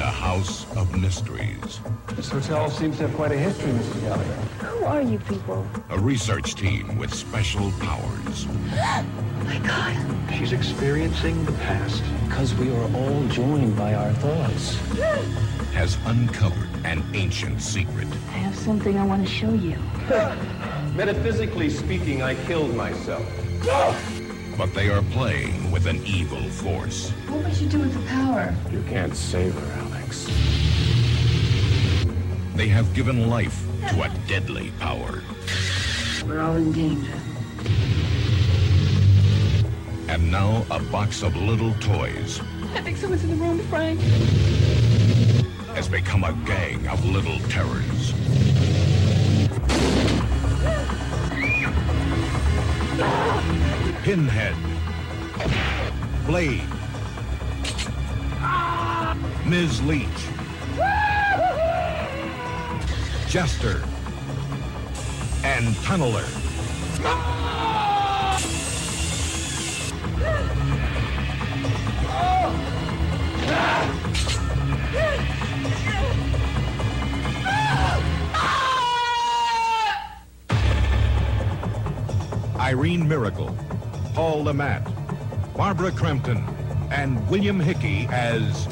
a house of mysteries. This hotel seems to have quite a history, Mr. Gallagher. Who are you people? A research team with special powers my god. She's experiencing the past. Because we are all joined by our thoughts. has uncovered an ancient secret. I have something I want to show you. Metaphysically speaking, I killed myself. But they are playing with an evil force. What would you do with the power? You can't save her, Alex. They have given life to a deadly power. We're all in danger. And now a box of little toys I think someone's in the room, Frank. has become a gang of little terrors. Pinhead. Blade. Ms. Leach. Jester. And Tunneler. Irene Miracle, Paul Le Mat, Barbara Crampton, and William Hickey as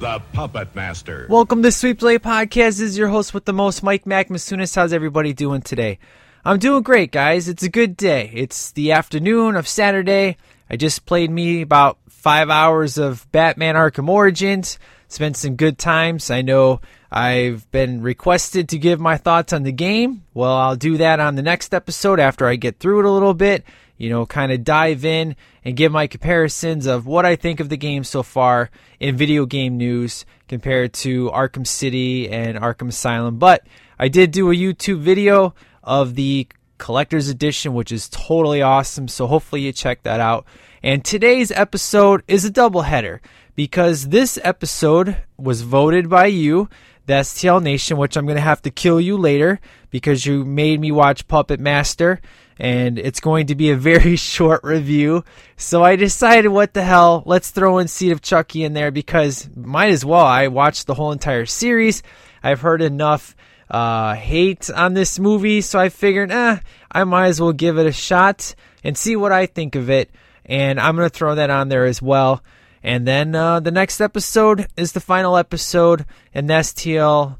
the Puppet Master. Welcome to Sweep Play Podcast. This is your host with the most, Mike Mac Masunas. How's everybody doing today? I'm doing great, guys. It's a good day. It's the afternoon of Saturday. I just played me about five hours of Batman Arkham Origins. Spent some good times. I know I've been requested to give my thoughts on the game. Well, I'll do that on the next episode after I get through it a little bit. You know, kind of dive in and give my comparisons of what I think of the game so far in video game news compared to Arkham City and Arkham Asylum. But I did do a YouTube video of the collector's edition, which is totally awesome. So hopefully you check that out. And today's episode is a doubleheader because this episode was voted by you, the STL Nation, which I'm going to have to kill you later because you made me watch Puppet Master. And it's going to be a very short review. So I decided, what the hell, let's throw in Seed of Chucky in there because might as well. I watched the whole entire series. I've heard enough uh, hate on this movie, so I figured, eh, I might as well give it a shot and see what I think of it. And I'm going to throw that on there as well. And then uh, the next episode is the final episode in the STL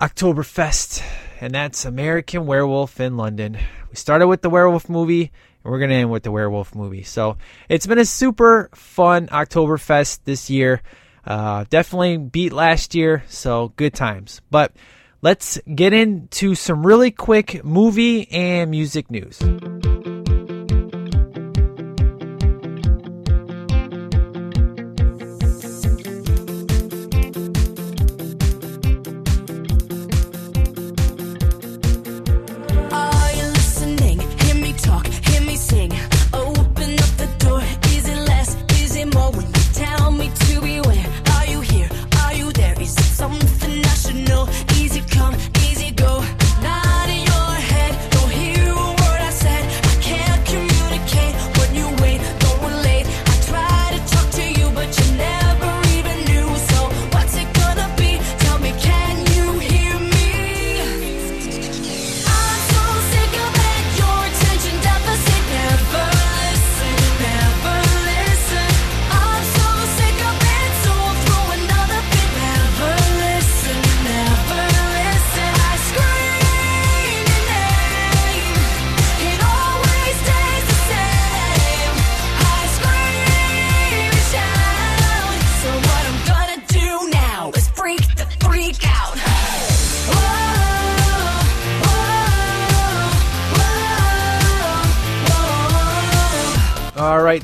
Oktoberfest, and that's American Werewolf in London. We started with the werewolf movie, and we're going to end with the werewolf movie. So it's been a super fun Oktoberfest this year. Uh, definitely beat last year, so good times. But let's get into some really quick movie and music news.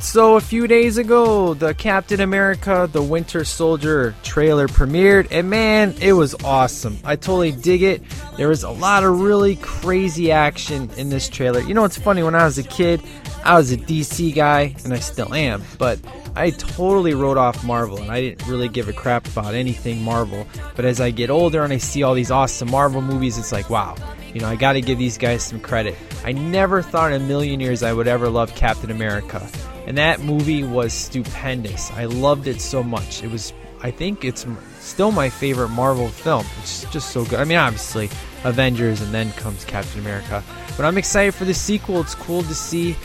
So a few days ago, the Captain America the Winter Soldier trailer premiered, and man, it was awesome. I totally dig it. There was a lot of really crazy action in this trailer. You know, it's funny, when I was a kid, I was a DC guy, and I still am, but I totally wrote off Marvel, and I didn't really give a crap about anything Marvel. But as I get older and I see all these awesome Marvel movies, it's like, wow, you know, I got to give these guys some credit. I never thought in a million years I would ever love Captain America. And that movie was stupendous. I loved it so much. It was, I think it's still my favorite Marvel film. It's just so good. I mean, obviously, Avengers and then comes Captain America. But I'm excited for the sequel. It's cool to see,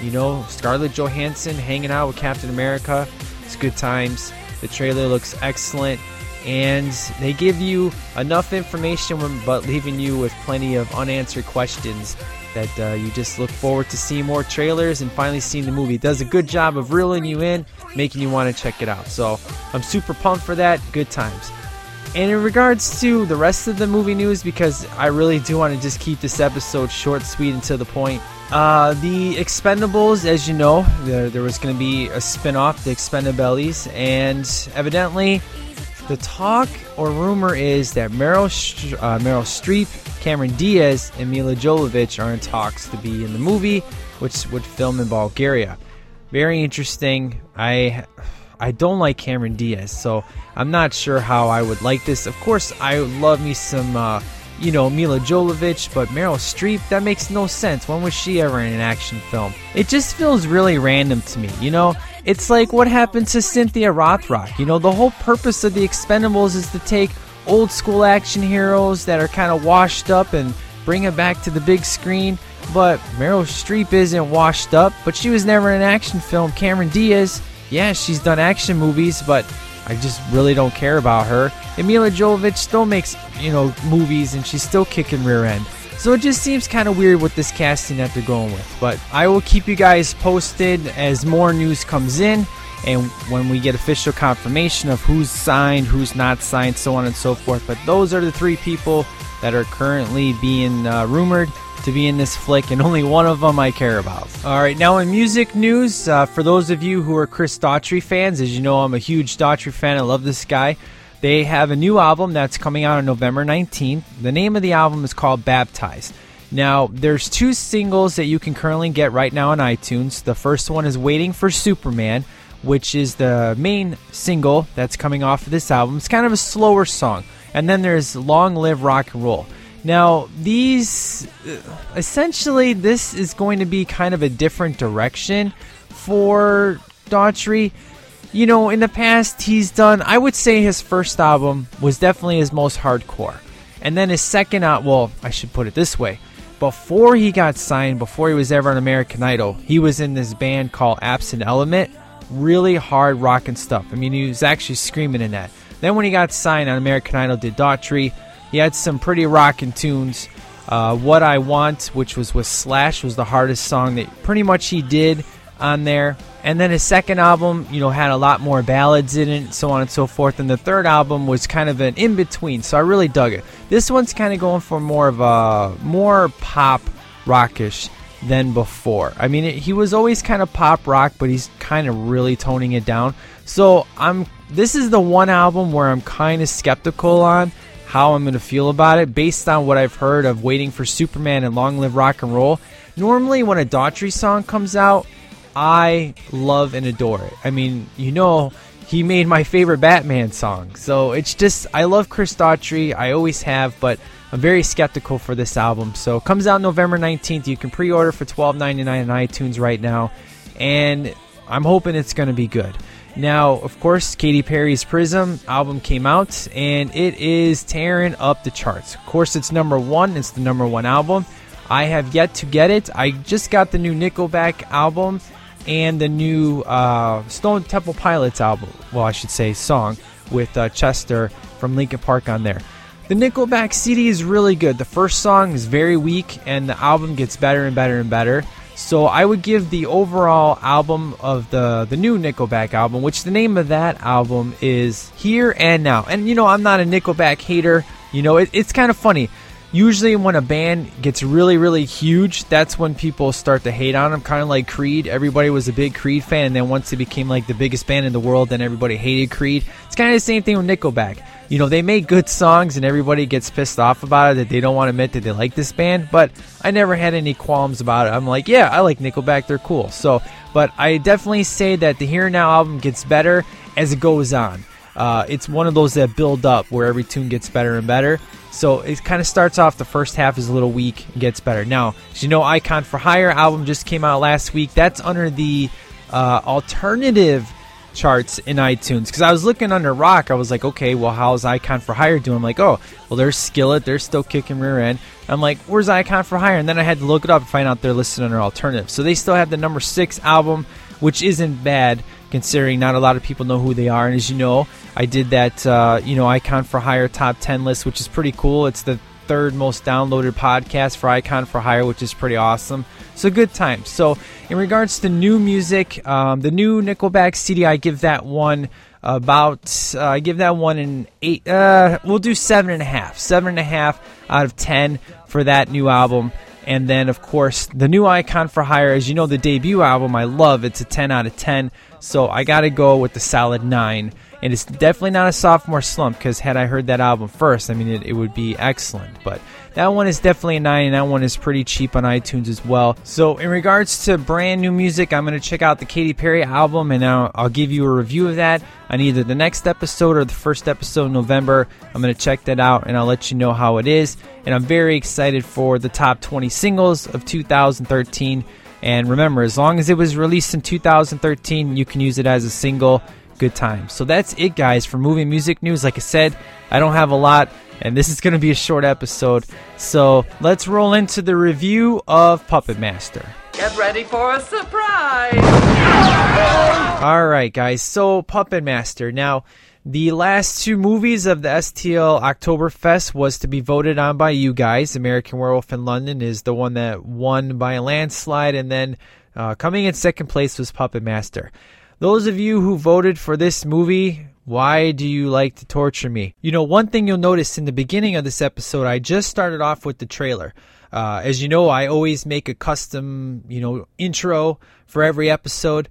you know, Scarlett Johansson hanging out with Captain America. It's good times. The trailer looks excellent. And they give you enough information, but leaving you with plenty of unanswered questions that uh, you just look forward to seeing more trailers and finally seeing the movie. It does a good job of reeling you in, making you want to check it out. So I'm super pumped for that. Good times. And in regards to the rest of the movie news, because I really do want to just keep this episode short, sweet, and to the point. Uh, the Expendables, as you know, there, there was going to be a spin off, The Expendables, and evidently the talk or rumor is that Meryl, uh, Meryl Streep, Cameron Diaz, and Milla Jovovich are in talks to be in the movie, which would film in Bulgaria. Very interesting. I I don't like Cameron Diaz, so I'm not sure how I would like this. Of course, I love me some, uh, you know, Milla Jovovich, but Meryl Streep, that makes no sense. When was she ever in an action film? It just feels really random to me, you know? It's like what happened to Cynthia Rothrock. You know, the whole purpose of the Expendables is to take old school action heroes that are kind of washed up and bring it back to the big screen. But Meryl Streep isn't washed up, but she was never in an action film. Cameron Diaz, yeah, she's done action movies, but I just really don't care about her. And Milla Jovovich still makes, you know, movies and she's still kicking rear end. So it just seems kind of weird with this casting that they're going with. But I will keep you guys posted as more news comes in and when we get official confirmation of who's signed, who's not signed, so on and so forth. But those are the three people that are currently being uh, rumored to be in this flick, and only one of them I care about. All right, now in music news, uh, for those of you who are Chris Daughtry fans, as you know, I'm a huge Daughtry fan. I love this guy. They have a new album that's coming out on November 19th. The name of the album is called Baptized. Now, there's two singles that you can currently get right now on iTunes. The first one is Waiting for Superman, which is the main single that's coming off of this album. It's kind of a slower song. And then there's Long Live Rock and Roll. Now, these uh, essentially, this is going to be kind of a different direction for Daughtry you know, in the past, he's done, I would say his first album was definitely his most hardcore. And then his second well, I should put it this way. Before he got signed, before he was ever on American Idol, he was in this band called Absent Element. Really hard rocking stuff. I mean, he was actually screaming in that. Then when he got signed on American Idol, did Daughtry, he had some pretty rocking tunes. Uh, what I Want, which was with Slash, was the hardest song that pretty much he did on there. And then his second album, you know, had a lot more ballads in it, so on and so forth. And the third album was kind of an in between, so I really dug it. This one's kind of going for more of a more pop rockish than before. I mean, it, he was always kind of pop rock, but he's kind of really toning it down. So I'm. This is the one album where I'm kind of skeptical on how I'm going to feel about it based on what I've heard of Waiting for Superman and Long Live Rock and Roll. Normally, when a Daughtry song comes out, I love and adore it. I mean, you know, he made my favorite Batman song. So it's just, I love Chris Daughtry. I always have, but I'm very skeptical for this album. So it comes out November 19th. You can pre order for $12.99 on iTunes right now. And I'm hoping it's going to be good. Now, of course, Katy Perry's Prism album came out and it is tearing up the charts. Of course, it's number one, it's the number one album. I have yet to get it. I just got the new Nickelback album and the new uh, Stone Temple Pilots album. Well, I should say song with uh, Chester from Linkin Park on there. The Nickelback CD is really good. The first song is very weak, and the album gets better and better and better. So I would give the overall album of the the new Nickelback album, which the name of that album is Here and Now. And you know, I'm not a Nickelback hater. You know, it, it's kind of funny usually when a band gets really really huge that's when people start to hate on them kind of like creed everybody was a big creed fan and then once they became like the biggest band in the world then everybody hated creed it's kind of the same thing with nickelback you know they make good songs and everybody gets pissed off about it that they don't want to admit that they like this band but i never had any qualms about it. I'm like yeah i like nickelback. They're cool. So but i definitely say that the here now album gets better as it goes on. Uh, it's one of those that build up where every tune gets better and better. So it kind of starts off the first half is a little weak and gets better. Now, as you know, Icon for Hire album just came out last week. That's under the uh, alternative charts in iTunes because I was looking under rock. I was like, okay, well, how's Icon for Hire doing? I'm like, oh, well, there's Skillet. They're still kicking rear end. I'm like, where's Icon for Hire? And then I had to look it up and find out they're listed under alternative. So they still have the number six album, which isn't bad considering not a lot of people know who they are. And as you know, I did that, uh, you know, Icon for Hire top 10 list, which is pretty cool. It's the third most downloaded podcast for Icon for Hire, which is pretty awesome. So good times. So in regards to new music, um, the new Nickelback CD, I give that one about uh, I give that one an eight. Uh, we'll do seven and a half, seven and a half out of ten for that new album. And then, of course, the new Icon for Hire, as you know, the debut album, I love. It's a 10 out of 10. So I got to go with the solid 9. And it's definitely not a sophomore slump because had I heard that album first, I mean, it, it would be excellent. But that one is definitely a 9, and that one is pretty cheap on iTunes as well. So, in regards to brand new music, I'm going to check out the Katy Perry album, and I'll, I'll give you a review of that on either the next episode or the first episode in November. I'm going to check that out, and I'll let you know how it is. And I'm very excited for the top 20 singles of 2013. And remember, as long as it was released in 2013, you can use it as a single. Good time. So that's it, guys, for movie music news. Like I said, I don't have a lot, and this is going to be a short episode. So let's roll into the review of Puppet Master. Get ready for a surprise! All right, guys. So Puppet Master. Now, the last two movies of the STL Oktoberfest was to be voted on by you guys. American Werewolf in London is the one that won by a landslide, and then uh, coming in second place was Puppet Master. Those of you who voted for this movie, why do you like to torture me? You know, one thing you'll notice in the beginning of this episode, I just started off with the trailer. Uh, as you know, I always make a custom, you know, intro for every episode.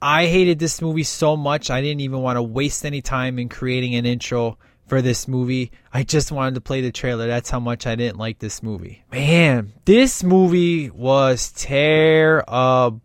I hated this movie so much, I didn't even want to waste any time in creating an intro for this movie. I just wanted to play the trailer. That's how much I didn't like this movie. Man, this movie was terrible.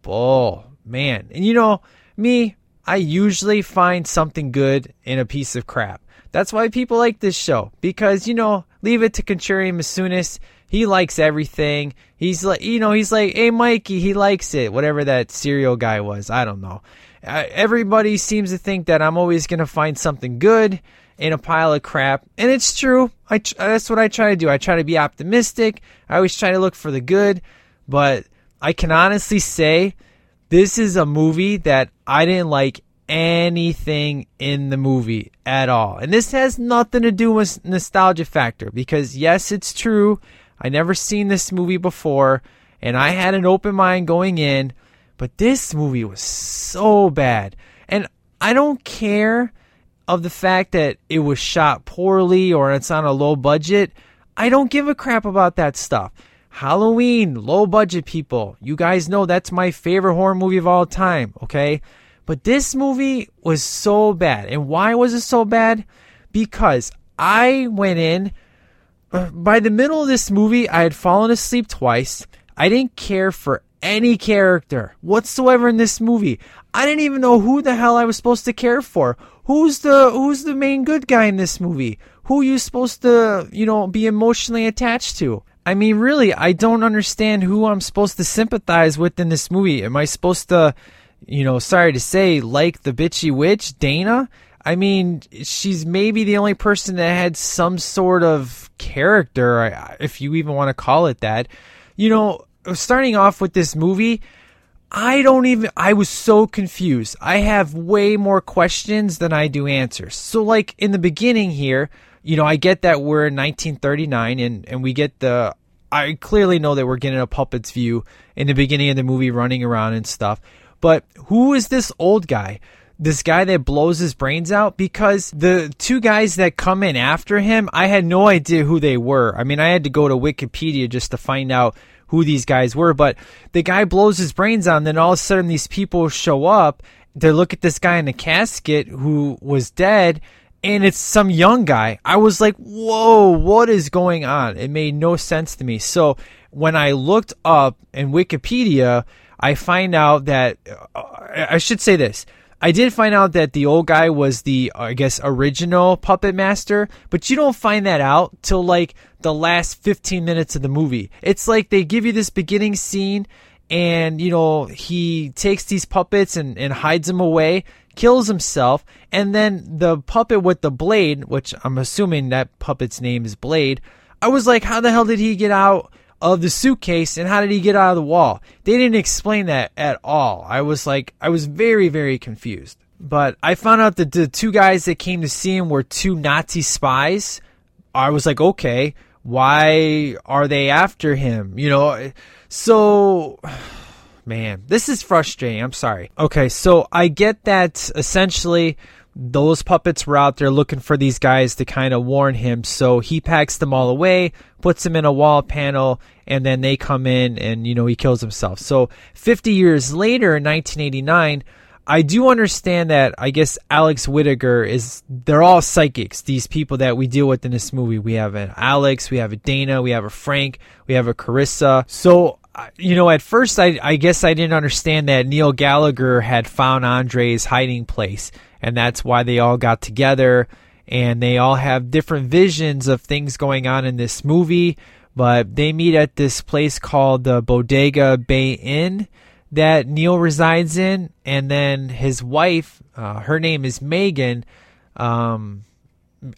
Man. And you know, me, I usually find something good in a piece of crap. That's why people like this show. Because, you know, leave it to Contrarian Masunis. He likes everything. He's like, you know, he's like, hey, Mikey, he likes it. Whatever that cereal guy was. I don't know. Uh, everybody seems to think that I'm always to find something good in a pile of crap. And it's true. I, that's what I try to do. I try to be optimistic. I always try to look for the good. But I can honestly say this is a movie that I didn't like anything in the movie at all. And this has nothing to do with nostalgia factor because yes, it's true. I never seen this movie before and I had an open mind going in, but this movie was so bad. And I don't care of the fact that it was shot poorly or it's on a low budget. I don't give a crap about that stuff. Halloween, low budget people. You guys know that's my favorite horror movie of all time, okay? But this movie was so bad. And why was it so bad? Because I went in, uh, by the middle of this movie, I had fallen asleep twice. I didn't care for any character whatsoever in this movie. I didn't even know who the hell I was supposed to care for. Who's the who's the main good guy in this movie? Who are you supposed to, you know, be emotionally attached to? I mean, really, I don't understand who I'm supposed to sympathize with in this movie. Am I supposed to, you know, sorry to say, like the bitchy witch, Dana? I mean, she's maybe the only person that had some sort of character, if you even want to call it that. You know, starting off with this movie, I don't even, I was so confused. I have way more questions than I do answers. So, like in the beginning here, you know, I get that we're in 1939 and, and we get the, I clearly know that we're getting a puppet's view in the beginning of the movie running around and stuff. But who is this old guy? This guy that blows his brains out? Because the two guys that come in after him, I had no idea who they were. I mean, I had to go to Wikipedia just to find out who these guys were. But the guy blows his brains out, and then all of a sudden these people show up. They look at this guy in the casket who was dead, and it's some young guy. I was like, whoa, what is going on? It made no sense to me. So when I looked up in Wikipedia, I find out that uh, I should say this. I did find out that the old guy was the, I guess, original puppet master, but you don't find that out till like the last 15 minutes of the movie. It's like they give you this beginning scene and you know he takes these puppets and, and hides them away kills himself and then the puppet with the blade which i'm assuming that puppet's name is blade i was like how the hell did he get out of the suitcase and how did he get out of the wall? They didn't explain that at all. I was like i was very very confused. But i found out that the two guys that came to see him were two nazi spies. I was like okay why are they after him? You know so man, this is frustrating. I'm sorry. Okay, so I get that essentially those puppets were out there looking for these guys to kind of warn him. So he packs them all away, puts them in a wall panel, and then they come in and, you know, he kills himself. So 50 years later in 1989, I do understand that I guess Alex Whittaker is they're all psychics. These people that we deal with in this movie, we have an Alex, we have a Dana, we have a Frank, we have a Carissa. So you know, at first, I, I guess I didn't understand that Neil Gallagher had found Andre's hiding place, and that's why they all got together, and they all have different visions of things going on in this movie. But they meet at this place called the Bodega Bay Inn that Neil resides in, and then his wife, uh, her name is Megan. Um,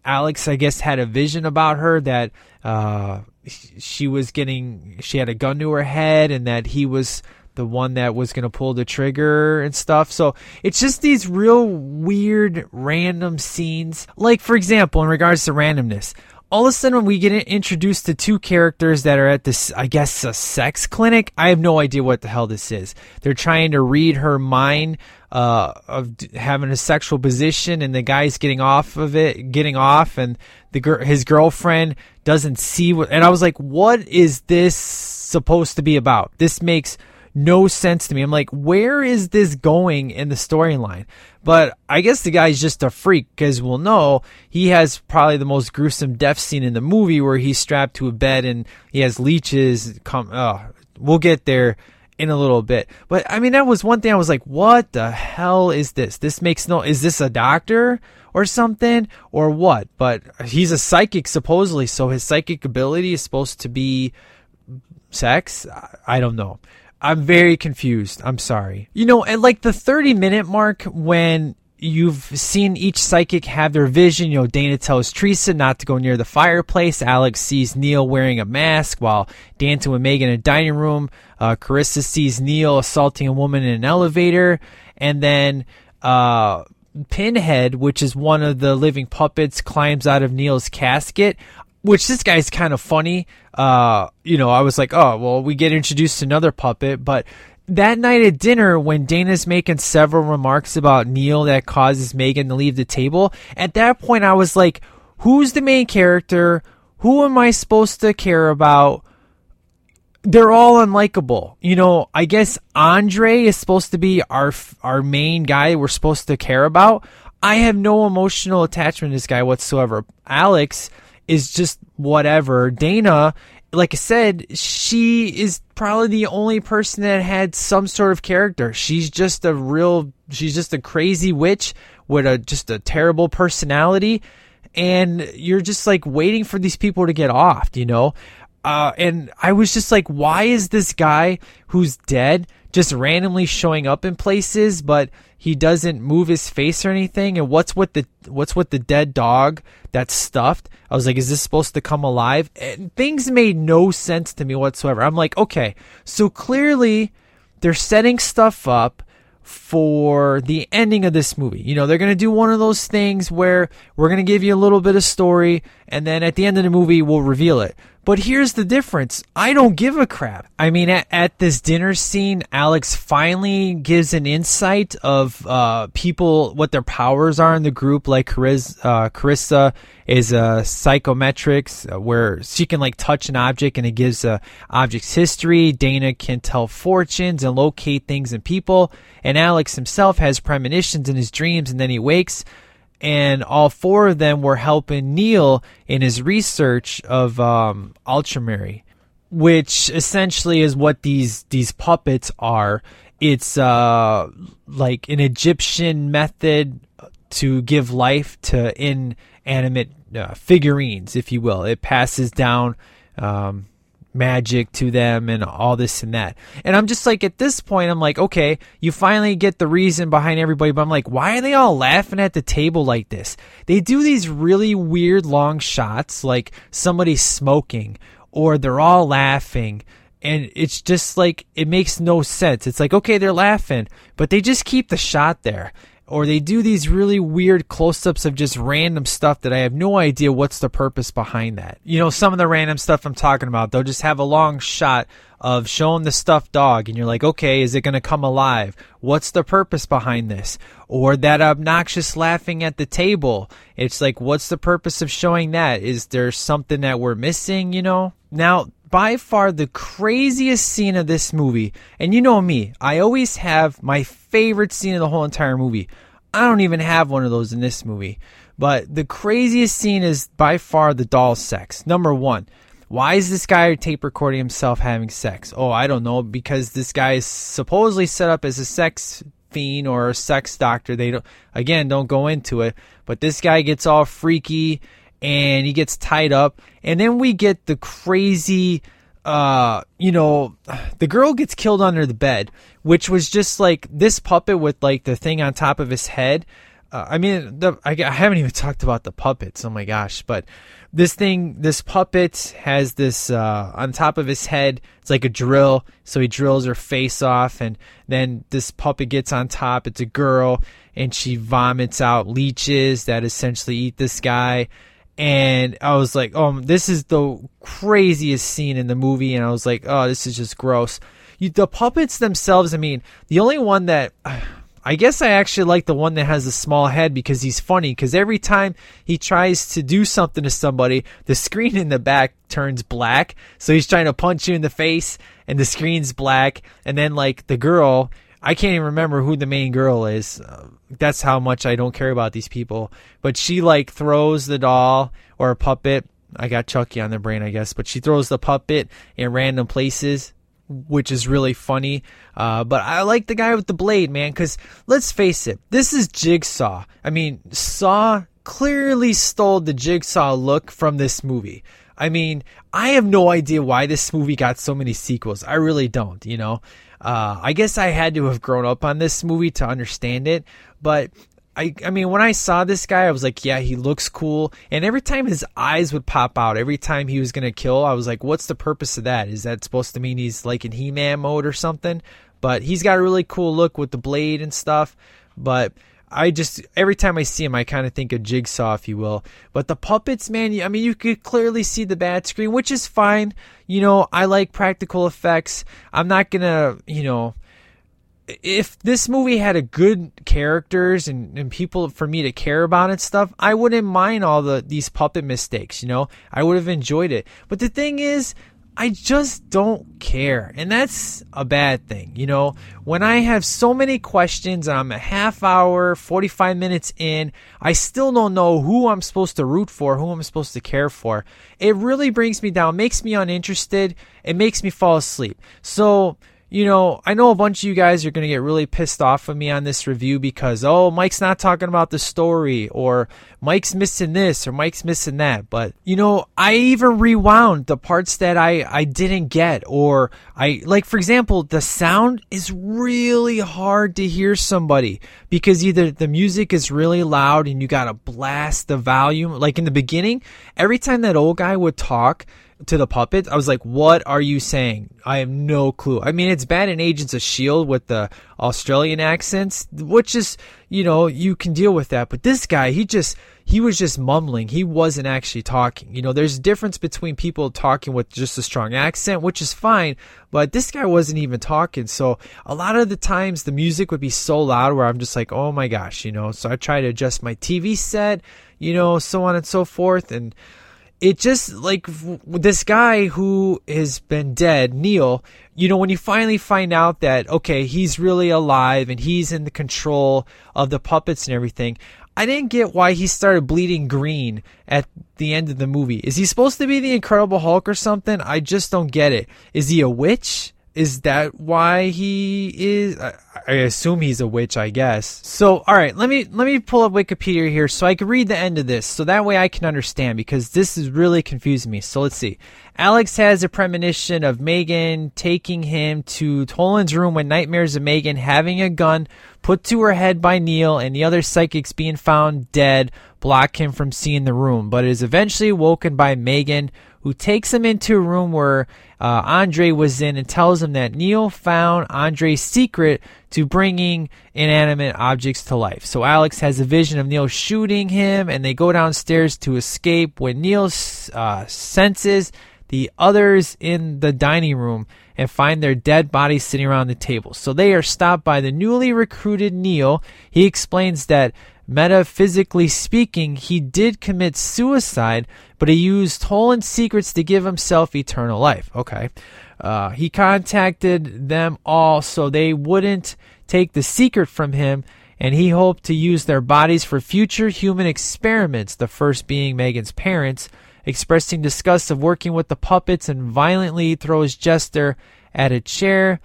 Alex, I guess, had a vision about her that uh, she was getting she had a gun to her head and that he was the one that was going to pull the trigger and stuff. So it's just these real weird random scenes. Like for example, in regards to randomness, all of a sudden when we get introduced to two characters that are at this i guess a sex clinic i have no idea what the hell this is. They're trying to read her mind uh, of having a sexual position and the guy's getting off of it getting off and the gir- his girlfriend doesn't see what and i was like what is this supposed to be about? This makes no sense to me. I'm like, where is this going in the storyline? But I guess the guy's just a freak because we'll know he has probably the most gruesome death scene in the movie where he's strapped to a bed and he has leeches. Come, oh, we'll get there in a little bit. But I mean, that was one thing I was like, what the hell is this? This makes no, is this a doctor? Or something, or what? But he's a psychic supposedly, so his psychic ability is supposed to be sex. I don't know. I'm very confused. I'm sorry. You know, at like the 30 minute mark when you've seen each psychic have their vision. You know, Dana tells Teresa not to go near the fireplace. Alex sees Neil wearing a mask while dancing with Megan in a dining room. Uh, Carissa sees Neil assaulting a woman in an elevator. And then, uh, Pinhead, which is one of the living puppets, climbs out of Neil's casket which this guy's kind of funny. Uh, you know, I was like, oh, well, we get introduced to another puppet, but that night at dinner, when Dana's making several remarks about Neil that causes Megan to leave the table, at that point, I was like, who's the main character? Who am I supposed to care about? They're all unlikable. You know, I guess Andre is supposed to be our our main guy we're supposed to care about. I have no emotional attachment to this guy whatsoever. Alex, is just whatever. Dana, like I said, she is probably the only person that had some sort of character. She's just a real, she's just a crazy witch with a just a terrible personality. And you're just like waiting for these people to get off, you know? Uh, and I was just like, why is this guy who's dead just randomly showing up in places, but he doesn't move his face or anything? And what's with the what's with the dead dog that's stuffed? I was like, is this supposed to come alive? And things made no sense to me whatsoever. I'm like, okay, so clearly they're setting stuff up for the ending of this movie. You know, they're going to do one of those things where we're going to give you a little bit of story and then at the end of the movie we'll reveal it. But here's the difference. I don't give a crap. I mean, at, at this dinner scene, Alex finally gives an insight of uh, people, what their powers are in the group. Like Chariz, uh, Carissa is a psychometrics, where she can like touch an object and it gives the object's history. Dana can tell fortunes and locate things and people. And Alex himself has premonitions in his dreams, and then he wakes and all four of them were helping Neil in his research of um, Ultramarine, which essentially is what these these puppets are. It's uh, like an Egyptian method to give life to inanimate uh, figurines, if you will. It passes down um, magic to them and all this and that. And I'm just like, at this point, I'm like, okay, you finally get the reason behind everybody, but I'm like, why are they all laughing at the table like this? They do these really weird long shots, like somebody smoking, or they're all laughing. And it's just like, it makes no sense. It's like, okay, they're laughing, but they just keep the shot there or they do these really weird close-ups of just random stuff that I have no idea what's the purpose behind that. You know, some of the random stuff I'm talking about, they'll just have a long shot of showing the stuffed dog and you're like, "Okay, is it going to come alive? What's the purpose behind this?" Or that obnoxious laughing at the table. It's like, "What's the purpose of showing that? Is there something that we're missing, you know?" Now, by far the craziest scene of this movie, and you know me, I always have my favorite scene of the whole entire movie. I don't even have one of those in this movie. But the craziest scene is by far the doll sex. Number one, why is this guy tape recording himself having sex? Oh, I don't know, because this guy is supposedly set up as a sex fiend or a sex doctor. They don't, again, don't go into it, but this guy gets all freaky and he gets tied up and then we get the crazy uh you know the girl gets killed under the bed which was just like this puppet with like the thing on top of his head. Uh, i mean the I, I haven't even talked about the puppets oh my gosh but this thing this puppet has this uh on top of his head it's like a drill so he drills her face off and then this puppet gets on top it's a girl and she vomits out leeches that essentially eat this guy and I was like, "Oh, this is the craziest scene in the movie," and I was like, "Oh, this is just gross." You, the puppets themselves, I mean, the only one that I guess I actually like the one that has a small head because he's funny. Because every time he tries to do something to somebody, the screen in the back turns black. So he's trying to punch you in the face, and the screen's black. And then like the girl, I can't even remember who the main girl is. Uh, that's how much I don't care about these people. But she like throws the doll or a puppet. I got Chucky on the brain, I guess. But she throws the puppet in random places, which is really funny. Uh, but I like the guy with the blade, man, because let's face it, this is Jigsaw. I mean, Saw clearly stole the Jigsaw look from this movie. I mean, I have no idea why this movie got so many sequels. I really don't, you know. Uh, I guess I had to have grown up on this movie to understand it, but I, I mean, when I saw this guy, I was like, yeah, he looks cool. And every time his eyes would pop out, every time he was going to kill, I was like, what's the purpose of that? Is that supposed to mean he's like in He Man mode or something? But he's got a really cool look with the blade and stuff. But I just every time I see him, I kind of think of Jigsaw, if you will. But the puppets, man, I mean, you could clearly see the bad screen, which is fine. You know, I like practical effects. I'm not gonna, you know, if this movie had a good characters and, and people for me to care about and stuff, I wouldn't mind all the these puppet mistakes. You know, I would have enjoyed it. But the thing is, I just don't care. And that's a bad thing. You know, when I have so many questions and I'm a half hour, 45 minutes in, I still don't know who I'm supposed to root for, who I'm supposed to care for. It really brings me down, makes me uninterested, it makes me fall asleep. So, you know, I know a bunch of you guys are going to get really pissed off of me on this review because, oh, Mike's not talking about the story, or Mike's missing this, or Mike's missing that. But, you know, I even rewound the parts that I, I didn't get, or I, like, for example, the sound is really hard to hear somebody because either the music is really loud and you got to blast the volume. Like in the beginning, every time that old guy would talk, to the puppets, I was like, what are you saying? I have no clue. I mean, it's bad in Agents of S.H.I.E.L.D. with the Australian accents, which is, you know, you can deal with that. But this guy, he just, he was just mumbling. He wasn't actually talking. You know, there's a difference between people talking with just a strong accent, which is fine, but this guy wasn't even talking. So a lot of the times the music would be so loud where I'm just like, oh my gosh, you know, so I try to adjust my TV set, you know, so on and so forth. And, it just like this guy who has been dead, Neil, you know, when you finally find out that, okay, he's really alive and he's in the control of the puppets and everything, I didn't get why he started bleeding green at the end of the movie. Is he supposed to be the Incredible Hulk or something? I just don't get it. Is he a witch? Is that why he is? I, I assume he's a witch, I guess. So, all right, let me let me pull up Wikipedia here so I can read the end of this, so that way I can understand because this is really confusing me. So let's see. Alex has a premonition of Megan taking him to Toulon's room when nightmares of Megan having a gun put to her head by Neil and the other psychics being found dead block him from seeing the room, but is eventually woken by Megan, who takes him into a room where uh, Andre was in and tells him that Neil found Andre's secret to bringing inanimate objects to life. So Alex has a vision of Neil shooting him, and they go downstairs to escape when Neil uh, senses the others in the dining room and find their dead bodies sitting around the table. So they are stopped by the newly recruited Neil. He explains that metaphysically speaking, he did commit suicide, but he used Toulon's secrets to give himself eternal life. Okay. Uh, he contacted them all so they wouldn't take the secret from him, and he hoped to use their bodies for future human experiments, the first being Megan's parents, expressing disgust of working with the puppets and violently throws Jester at a chair.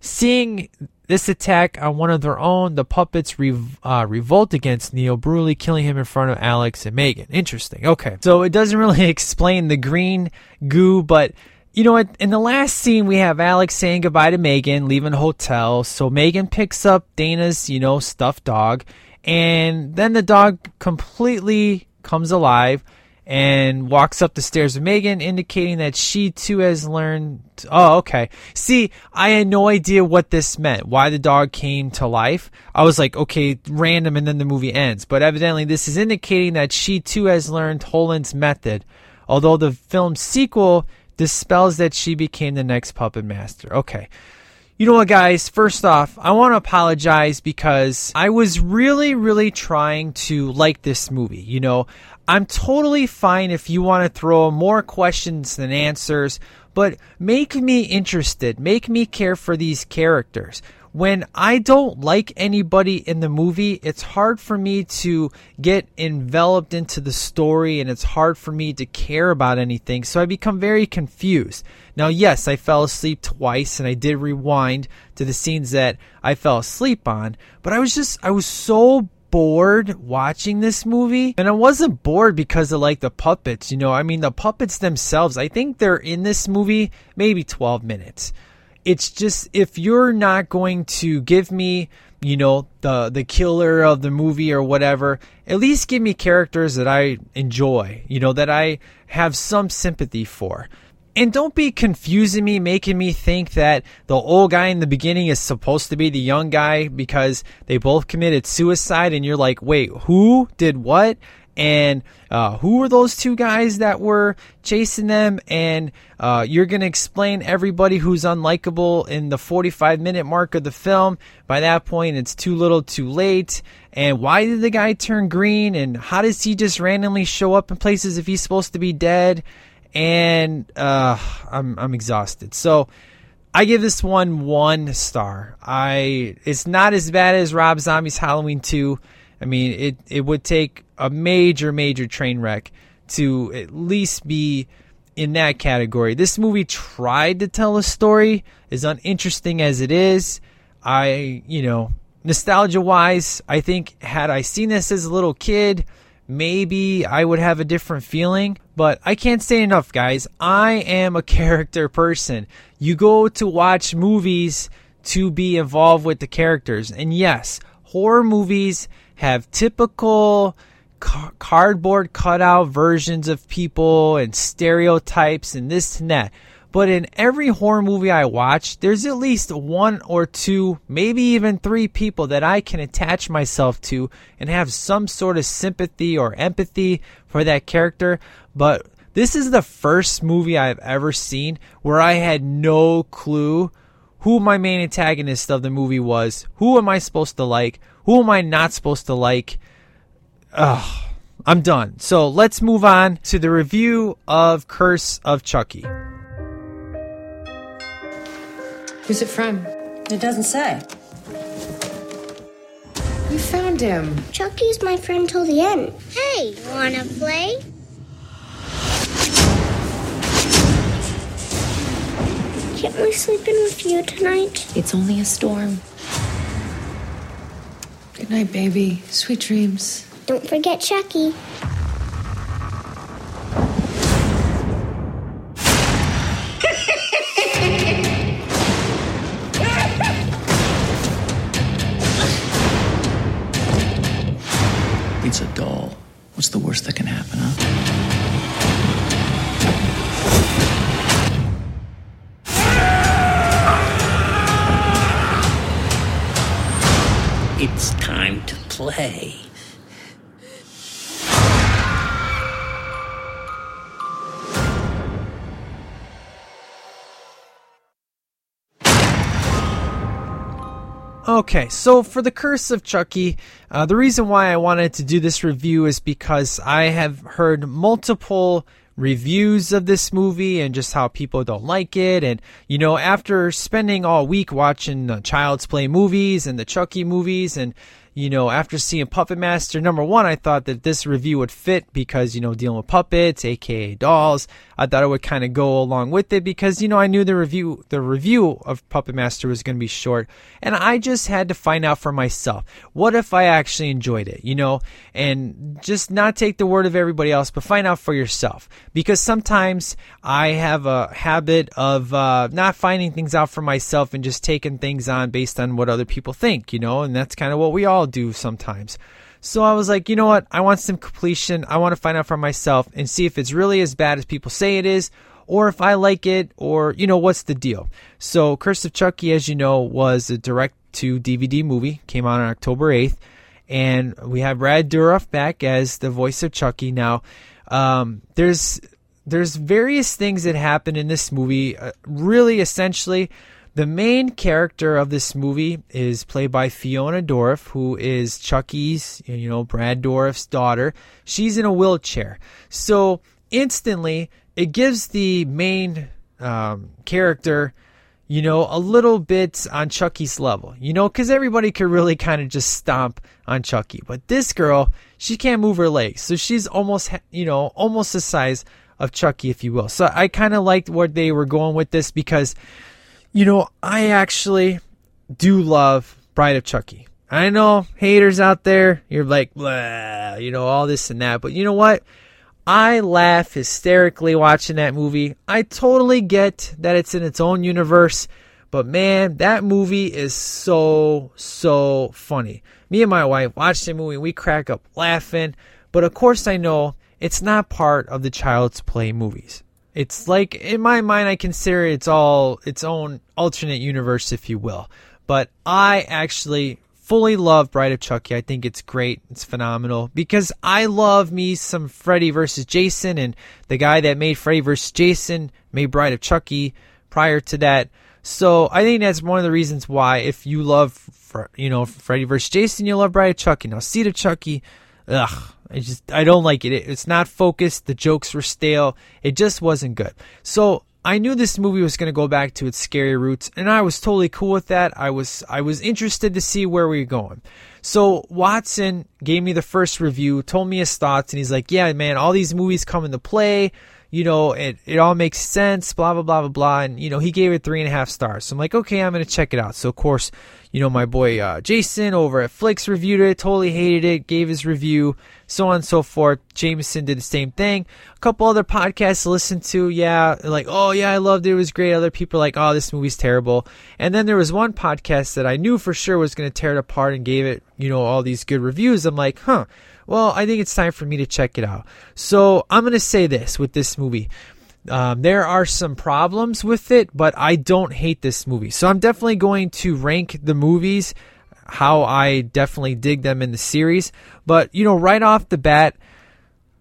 Seeing this attack on one of their own, the puppets rev- uh, revolt against Neil, brutally killing him in front of Alex and Megan. Interesting. Okay. So it doesn't really explain the green goo, but you know what? In the last scene, we have Alex saying goodbye to Megan, leaving the hotel. So Megan picks up Dana's, you know, stuffed dog, and then the dog completely comes alive and walks up the stairs with Megan, indicating that she too has learned. Oh, okay. See, I had no idea what this meant, why the dog came to life. I was like, okay, random, and then the movie ends. But evidently, this is indicating that she too has learned Toulon's method, although the film's sequel dispels that she became the next puppet master. Okay. You know what, guys? First off, I want to apologize because I was really, really trying to like this movie. You know, I'm totally fine if you want to throw more questions than answers, but make me interested. Make me care for these characters. When I don't like anybody in the movie, it's hard for me to get enveloped into the story and it's hard for me to care about anything. So I become very confused. Now, yes, I fell asleep twice and I did rewind to the scenes that I fell asleep on, but I was just, I was so bored watching this movie and I wasn't bored because of like the puppets, you know. I mean the puppets themselves, I think they're in this movie maybe 12 minutes. It's just if you're not going to give me, you know, the the killer of the movie or whatever, at least give me characters that I enjoy, you know, that I have some sympathy for. And don't be confusing me, making me think that the old guy in the beginning is supposed to be the young guy because they both committed suicide, and you're like, wait, who did what? And uh, who were those two guys that were chasing them? And uh, you're going to explain everybody who's unlikable in the 45 minute mark of the film. By that point, it's too little too late. And why did the guy turn green? And how does he just randomly show up in places if he's supposed to be dead? and uh, I'm I'm exhausted. So I give this one one star. I it's not as bad as Rob Zombie's Halloween two. I mean, it it would take a major major train wreck to at least be in that category. This movie tried to tell a story, as uninteresting as it is. I, you know, nostalgia wise, I think had I seen this as a little kid, maybe I would have a different feeling. But I can't say enough, guys. I am a character person. You go to watch movies to be involved with the characters. And yes, horror movies have typical ca- cardboard cutout versions of people and stereotypes and this and that. But in every horror movie I watch, there's at least one or two, maybe even three people that I can attach myself to and have some sort of sympathy or empathy for that character. But this is the first movie I've ever seen where I had no clue who my main antagonist of the movie was. Who am I supposed to like? Who am I not supposed to like? Ugh, I'm done. So let's move on to the review of Curse of Chucky. Who's it from? It doesn't say. You found him. Chucky's my friend till the end. Hey, wanna play? Can't we sleep in with you tonight? It's only a storm. Good night, baby. Sweet dreams. Don't forget Chucky. It's a doll. What's the worst that can happen, huh? It's time to play. Okay, so for the Curse of Chucky, uh, the reason why I wanted to do this review is because I have heard multiple reviews of this movie and just how people don't like it. And, you know, after spending all week watching uh, Child's Play movies and the Chucky movies and, you know, after seeing Puppet Master, number one, I thought that this review would fit because, you know, dealing with puppets, aka dolls, I thought it would kind of go along with it because, you know, I knew the review, the review of Puppet Master was going to be short and I just had to find out for myself. What if I actually enjoyed it, you know, and just not take the word of everybody else, but find out for yourself because sometimes I have a habit of, uh, not finding things out for myself and just taking things on based on what other people think, you know, and that's kind of what we all do sometimes. So I was like, you know what? I want some completion. I want to find out for myself and see if it's really as bad as people say it is, or if I like it, or, you know, what's the deal. So Curse of Chucky, as you know, was a direct to DVD movie, came out on October 8th. And we have Brad Dourif back as the voice of Chucky. Now, um, there's there's various things that happen in this movie. Uh, really, essentially, the main character of this movie is played by Fiona Dourif, who is Chucky's, you know, Brad Dourif's daughter. She's in a wheelchair. So instantly, it gives the main um, character, you know, a little bit on Chucky's level, you know, because everybody could really kind of just stomp on Chucky. But this girl, she can't move her legs. So she's almost, you know, almost the size of Chucky, if you will. So I kind of liked where they were going with this because you know, I actually do love Bride of Chucky. I know haters out there, you're like, blah, you know, all this and that. But you know what? I laugh hysterically watching that movie. I totally get that it's in its own universe. But man, that movie is so, so funny. Me and my wife watched the movie, we crack up laughing. But of course, I know it's not part of the Child's Play movies. It's like in my mind, I consider it's all its own alternate universe, if you will. But I actually fully love Bride of Chucky. I think it's great. It's phenomenal because I love me some Freddy versus Jason, and the guy that made Freddy versus Jason made Bride of Chucky prior to that. So I think that's one of the reasons why, if you love, you know, Freddy versus Jason, you love Bride of Chucky. Now, Seed of Chucky, ugh, I just I don't like it. It's not focused. The jokes were stale. It just wasn't good. So I knew this movie was going to go back to its scary roots, and I was totally cool with that. I was I was interested to see where we were going. So Watson gave me the first review, told me his thoughts, and he's like, "Yeah, man, all these movies come into play. You know, it it all makes sense. Blah blah blah blah blah." And you know, he gave it three and a half stars. So I'm like, "Okay, I'm going to check it out." So of course, you know, my boy uh, Jason over at Flicks reviewed it, totally hated it, gave his review, so on and so forth. Jameson did the same thing. A couple other podcasts to listen to, yeah, like, oh yeah, I loved it, it was great. Other people are like, oh, this movie's terrible. And then there was one podcast that I knew for sure was going to tear it apart and gave it, you know, all these good reviews. I'm like, huh, well, I think it's time for me to check it out. So I'm going to say this with this movie. Um, there are some problems with it, but I don't hate this movie. So I'm definitely going to rank the movies how I definitely dig them in the series. But, you know, right off the bat,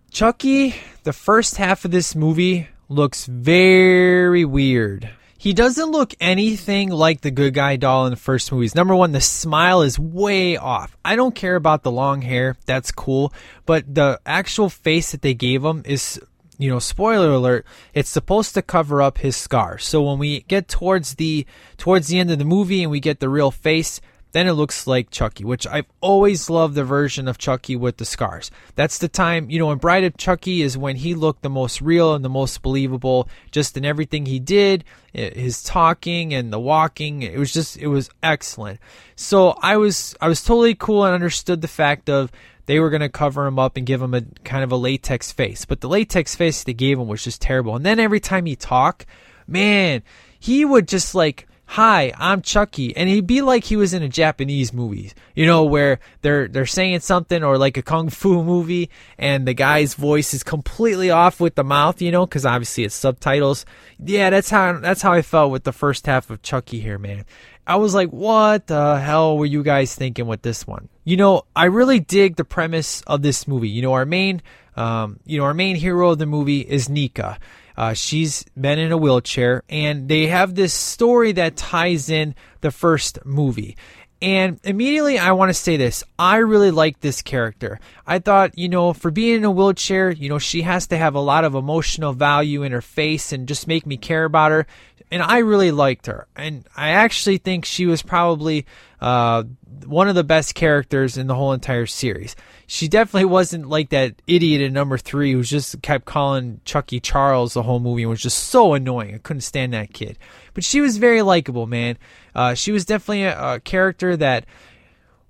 Chucky, the first half of this movie looks very weird. He doesn't look anything like the good guy doll in the first movies. Number one, the smile is way off. I don't care about the long hair, that's cool, but the actual face that they gave him is you know, spoiler alert, it's supposed to cover up his scar. So when we get towards the towards the end of the movie and we get the real face, then it looks like Chucky, which I've always loved the version of Chucky with the scars. That's the time, you know, in Bride of Chucky is when he looked the most real and the most believable, just in everything he did, his talking and the walking. It was just, it was excellent. So I was, I was totally cool and understood the fact of they were going to cover him up and give him a kind of a latex face. But the latex face they gave him was just terrible. And then every time he talked, man, he would just like hi, I'm Chucky, and he'd be like he was in a Japanese movie, you know, where they're they're saying something or like a kung fu movie, and the guy's voice is completely off with the mouth, you know, because obviously it's subtitles. Yeah, that's how that's how I felt with the first half of Chucky here, man. I was like, what the hell were you guys thinking with this one? You know, I really dig the premise of this movie. You know, our main, um, you know, our main hero of the movie is Nika. Uh, she's been in a wheelchair, and they have this story that ties in the first movie. And immediately, I want to say this. I really like this character. I thought, you know, for being in a wheelchair, you know, she has to have a lot of emotional value in her face and just make me care about her. And I really liked her. And I actually think she was probably uh, one of the best characters in the whole entire series she definitely wasn't like that idiot in number three who just kept calling Chucky Charles the whole movie and was just so annoying. I couldn't stand that kid. But she was very likable, man. Uh, she was definitely a, a character that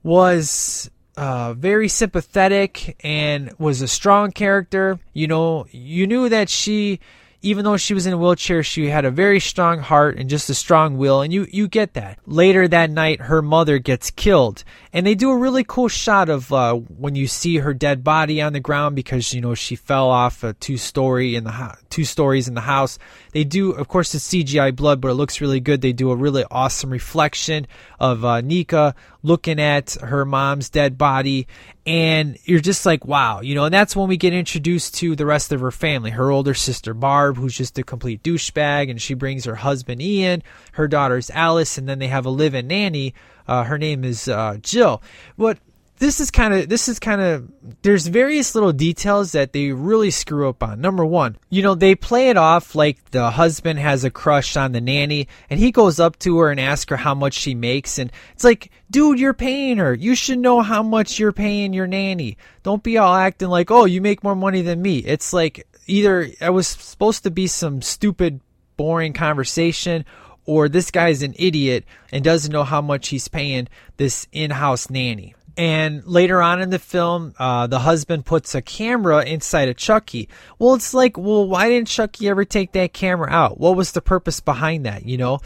was uh, very sympathetic and was a strong character. You know, you knew that she even though she was in a wheelchair, she had a very strong heart and just a strong will, and you you get that. Later that night, her mother gets killed, and they do a really cool shot of uh, when you see her dead body on the ground because you know she fell off a two story in the ho- two stories in the house. They do, of course, the CGI blood, but it looks really good. They do a really awesome reflection of uh, Nika looking at her mom's dead body, and you're just like, wow, you know. And that's when we get introduced to the rest of her family. Her older sister Barb, who's just a complete douchebag, and she brings her husband Ian, her daughter's Alice, and then they have a live-in nanny. Uh, her name is uh, Jill. What this is kind of this is kind of there's various little details that they really screw up on. Number one, you know they play it off like the husband has a crush on the nanny, and he goes up to her and asks her how much she makes, and it's like, dude, you're paying her. You should know how much you're paying your nanny. Don't be all acting like, oh, you make more money than me. It's like either it was supposed to be some stupid, boring conversation, or this guy's an idiot and doesn't know how much he's paying this in-house nanny. And later on in the film, uh, the husband puts a camera inside of Chucky. Well, it's like, well, why didn't Chucky ever take that camera out? What was the purpose behind that? You know,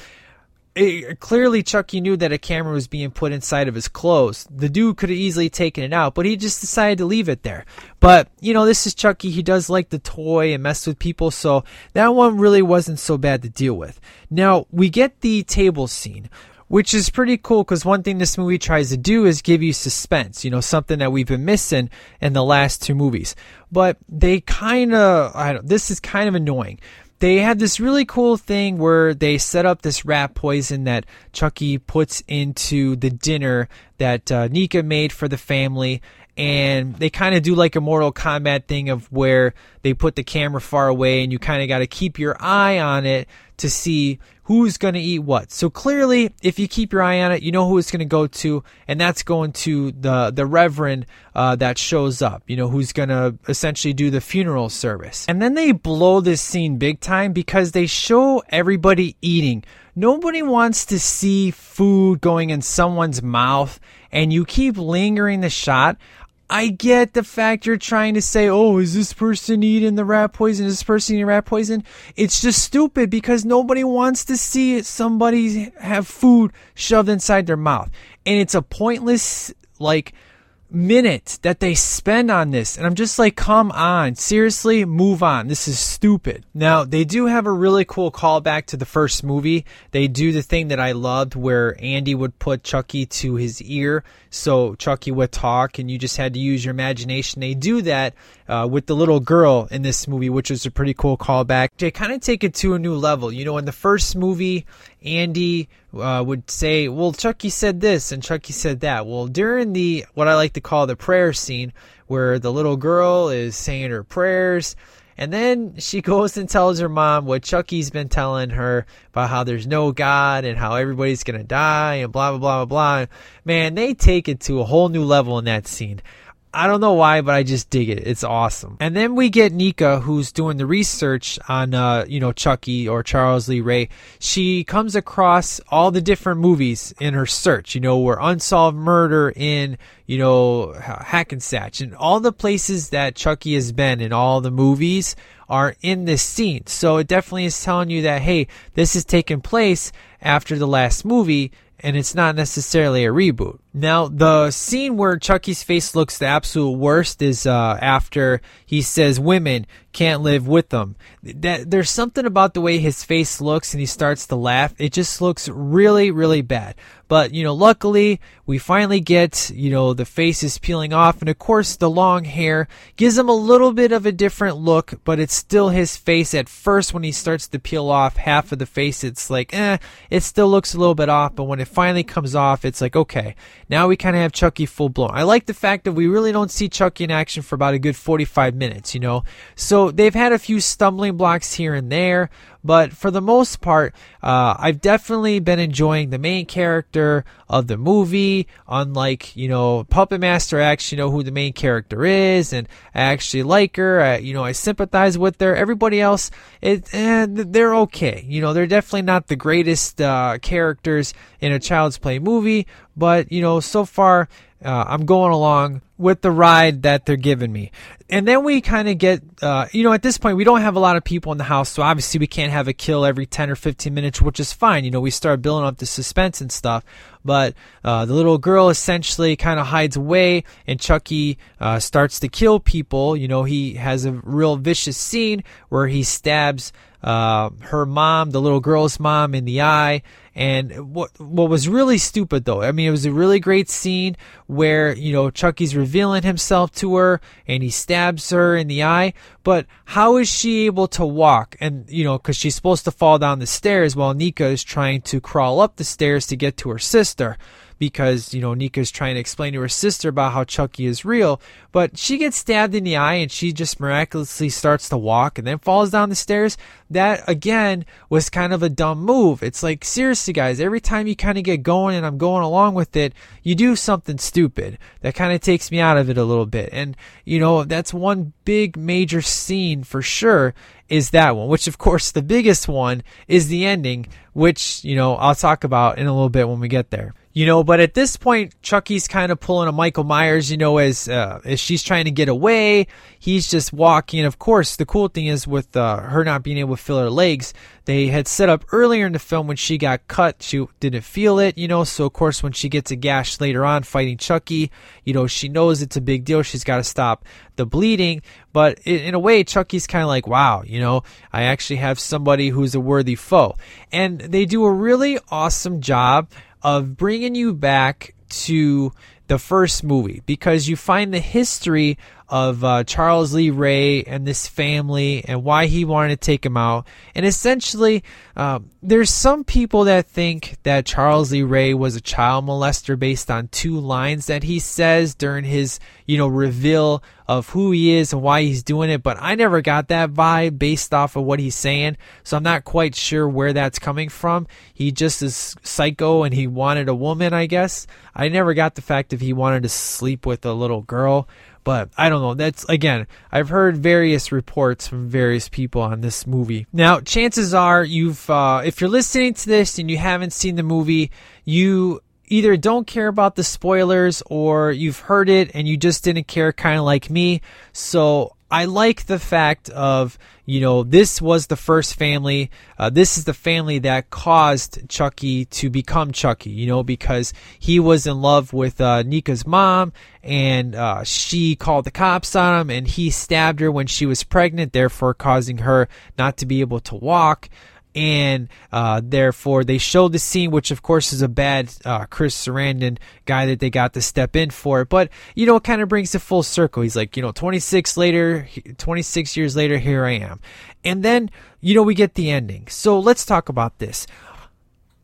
it, clearly Chucky knew that a camera was being put inside of his clothes. The dude could have easily taken it out, but he just decided to leave it there. But, you know, this is Chucky. He does like the toy and mess with people, so that one really wasn't so bad to deal with. Now, we get the table scene which is pretty cool because one thing this movie tries to do is give you suspense, you know, something that we've been missing in the last two movies. But they kind of, I don't, this is kind of annoying. They had this really cool thing where they set up this rat poison that Chucky puts into the dinner that uh, Nika made for the family, and they kind of do like a Mortal Kombat thing of where they put the camera far away and you kind of got to keep your eye on it to see who's going to eat what. So clearly, if you keep your eye on it, you know who it's going to go to, and that's going to the the reverend uh, that shows up. You know who's going to essentially do the funeral service. And then they blow this scene big time because they show everybody eating. Nobody wants to see food going in someone's mouth, and you keep lingering the shot I get the fact you're trying to say, oh, is this person eating the rat poison? Is this person eating rat poison? It's just stupid because nobody wants to see somebody have food shoved inside their mouth. And it's a pointless, like, minute that they spend on this. And I'm just like, come on, seriously, move on. This is stupid. Now, they do have a really cool callback to the first movie. They do the thing that I loved where Andy would put Chucky to his ear so Chucky would talk and you just had to use your imagination. They do that uh, with the little girl in this movie, which was a pretty cool callback. They kind of take it to a new level. You know, in the first movie, Andy uh, would say, "Well, Chucky said this and Chucky said that." Well, during the what I like to call the prayer scene, where the little girl is saying her prayers And then she goes and tells her mom what Chucky's been telling her about how there's no God and how everybody's to die and blah, blah, blah, blah, blah. Man, they take it to a whole new level in that scene. I don't know why, but I just dig it. It's awesome. And then we get Nika, who's doing the research on, uh, you know, Chucky or Charles Lee Ray. She comes across all the different movies in her search, you know, where unsolved murder in, you know, Hackensack and all the places that Chucky has been in all the movies are in this scene. So it definitely is telling you that, hey, this is taking place after the last movie and it's not necessarily a reboot. Now, the scene where Chucky's face looks the absolute worst is uh, after he says women can't live with them. That there's something about the way his face looks and he starts to laugh. It just looks really, really bad. But you know, luckily we finally get you know the face is peeling off, and of course the long hair gives him a little bit of a different look, but it's still his face. At first, when he starts to peel off half of the face, it's like eh, it still looks a little bit off. But when it finally comes off, it's like okay, now we kind of have Chucky full blown. I like the fact that we really don't see Chucky in action for about a good 45 minutes, you know. So they've had a few stumbling blocks here and there, but for the most part, uh, I've definitely been enjoying the main character of the movie. Unlike, you know, Puppet Master, I actually know who the main character is, and I actually like her. I, you know, I sympathize with her. Everybody else, it, eh, they're okay. You know, they're definitely not the greatest uh, characters in a Child's Play movie, but, you know, so far, uh, I'm going along with the ride that they're giving me. And then we kind of get, uh, you know, at this point, we don't have a lot of people in the house, so obviously we can't have a kill every 10 or 15 minutes, which is fine. You know, we start building up the suspense and stuff. But uh, the little girl essentially kind of hides away, and Chucky uh, starts to kill people. You know, he has a real vicious scene where he stabs uh, her mom, the little girl's mom, in the eye. And what what was really stupid though, I mean, it was a really great scene where you know Chucky's revealing himself to her and he stabs her in the eye. But how is she able to walk? And you know, because she's supposed to fall down the stairs while Nika is trying to crawl up the stairs to get to her sister because, you know, Nika's trying to explain to her sister about how Chucky is real. But she gets stabbed in the eye and she just miraculously starts to walk and then falls down the stairs. That, again, was kind of a dumb move. It's like, seriously, guys, every time you kind of get going and I'm going along with it, you do something stupid. That kind of takes me out of it a little bit. And, you know, that's one big major scene for sure is that one, which of course the biggest one is the ending, which, you know, I'll talk about in a little bit when we get there. You know, but at this point, Chucky's kind of pulling a Michael Myers, you know, as, uh, as she's trying to get away. He's just walking. Of course, the cool thing is with uh, her not being able to feel her legs, they had set up earlier in the film when she got cut, she didn't feel it, you know. So, of course, when she gets a gash later on fighting Chucky, you know, she knows it's a big deal. She's got to stop the bleeding. But in a way, Chucky's kind of like, wow, you know, I actually have somebody who's a worthy foe. And they do a really awesome job of bringing you back to the first movie because you find the history of uh, Charles Lee Ray and this family and why he wanted to take him out. And essentially, uh, there's some people that think that Charles Lee Ray was a child molester based on two lines that he says during his, you know, reveal of who he is and why he's doing it. But I never got that vibe based off of what he's saying. So I'm not quite sure where that's coming from. He just is psycho and he wanted a woman, I guess. I never got the fact if he wanted to sleep with a little girl. But I don't know. That's again, I've heard various reports from various people on this movie. Now, chances are you've, uh, if you're listening to this and you haven't seen the movie, you either don't care about the spoilers or you've heard it and you just didn't care, kind of like me. So I like the fact of, you know, this was the first family. Uh, this is the family that caused Chucky to become Chucky, you know, because he was in love with uh, Nika's mom and uh, she called the cops on him and he stabbed her when she was pregnant, therefore causing her not to be able to walk and uh, therefore they showed the scene, which of course is a bad uh, Chris Sarandon guy that they got to step in for. But you know, it kind of brings it full circle. He's like, you know, 26 later, 26 years later, here I am, and then you know we get the ending. So let's talk about this.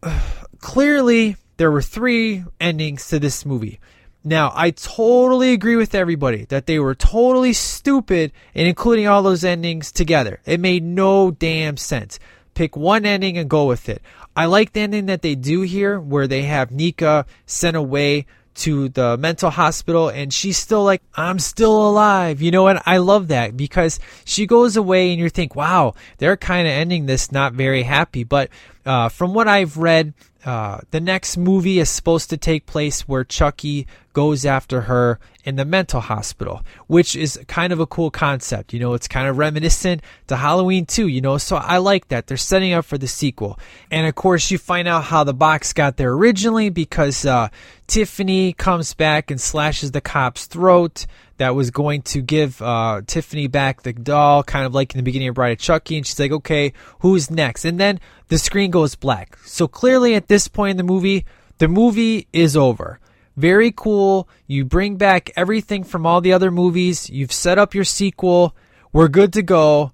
clearly, there were three endings to this movie. Now, I totally agree with everybody that they were totally stupid in including all those endings together. It made no damn sense. Pick one ending and go with it. I like the ending that they do here where they have Nika sent away to the mental hospital and she's still like i'm still alive. You know what? I love that because she goes away and you think wow they're kind of ending this not very happy. But uh, from what i've read uh, the next movie is supposed to take place where Chucky goes after her in the mental hospital, which is kind of a cool concept. You know, it's kind of reminiscent to Halloween 2, you know, so I like that. They're setting up for the sequel. And of course, you find out how the box got there originally because uh, Tiffany comes back and slashes the cop's throat that was going to give uh, Tiffany back the doll, kind of like in the beginning of Bride of Chucky. And she's like, okay, who's next? And then the screen goes black. So clearly at this point in the movie, the movie is over. Very cool. You bring back everything from all the other movies. You've set up your sequel. We're good to go.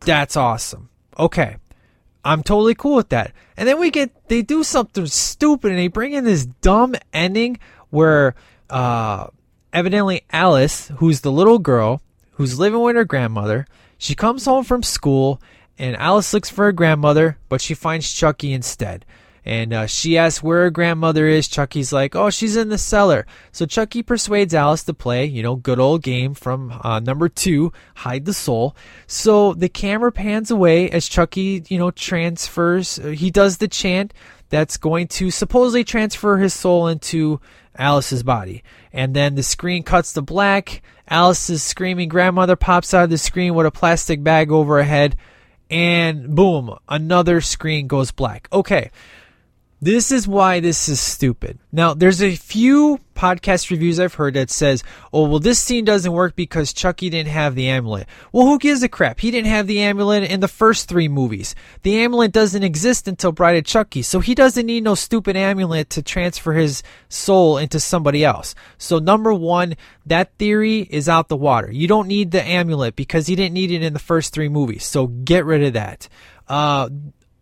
That's awesome. Okay. I'm totally cool with that. And then we get, they do something stupid and they bring in this dumb ending where, uh, evidently Alice, who's the little girl who's living with her grandmother, she comes home from school and Alice looks for her grandmother, but she finds Chucky instead. And uh, she asks where her grandmother is. Chucky's like, oh, she's in the cellar. So Chucky persuades Alice to play, you know, good old game from uh, number two, Hide the Soul. So the camera pans away as Chucky, you know, transfers. Uh, he does the chant that's going to supposedly transfer his soul into Alice's body. And then the screen cuts to black. Alice's screaming grandmother pops out of the screen with a plastic bag over her head. And boom, another screen goes black. Okay. This is why this is stupid. Now, there's a few podcast reviews I've heard that says, "Oh, well, this scene doesn't work because Chucky didn't have the amulet." Well, who gives a crap? He didn't have the amulet in the first three movies. The amulet doesn't exist until Bride of Chucky, so he doesn't need no stupid amulet to transfer his soul into somebody else. So, number one, that theory is out the water. You don't need the amulet because he didn't need it in the first three movies. So, get rid of that. Uh,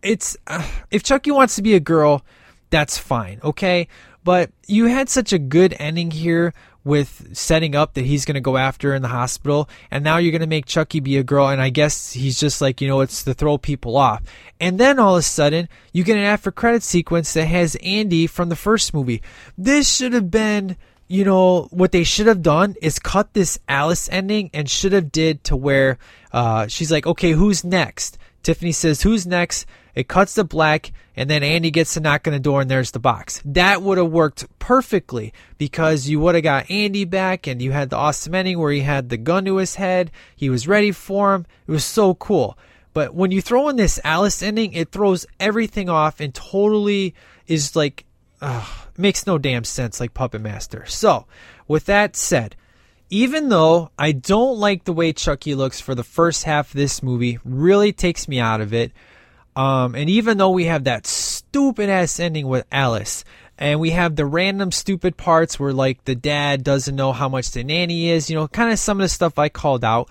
it's uh, if Chucky wants to be a girl, that's fine, okay? But you had such a good ending here with setting up that he's going to go after in the hospital, and now you're going to make Chucky be a girl, and I guess he's just like, you know, it's to throw people off. And then all of a sudden, you get an after credit sequence that has Andy from the first movie. This should have been you know what they should have done is cut this Alice ending and should have did to where uh, she's like, okay, who's next? Tiffany says, who's next? It cuts to black, and then Andy gets to knock on the door, and there's the box. That would have worked perfectly because you would have got Andy back, and you had the awesome ending where he had the gun to his head. He was ready for him. It was so cool. But when you throw in this Alice ending, it throws everything off and totally is like, uh, makes no damn sense like Puppet Master. So, with that said, even though I don't like the way Chucky looks for the first half of this movie, really takes me out of it. Um, and even though we have that stupid ass ending with Alice, and we have the random stupid parts where like the dad doesn't know how much the nanny is, you know, kind of some of the stuff I called out.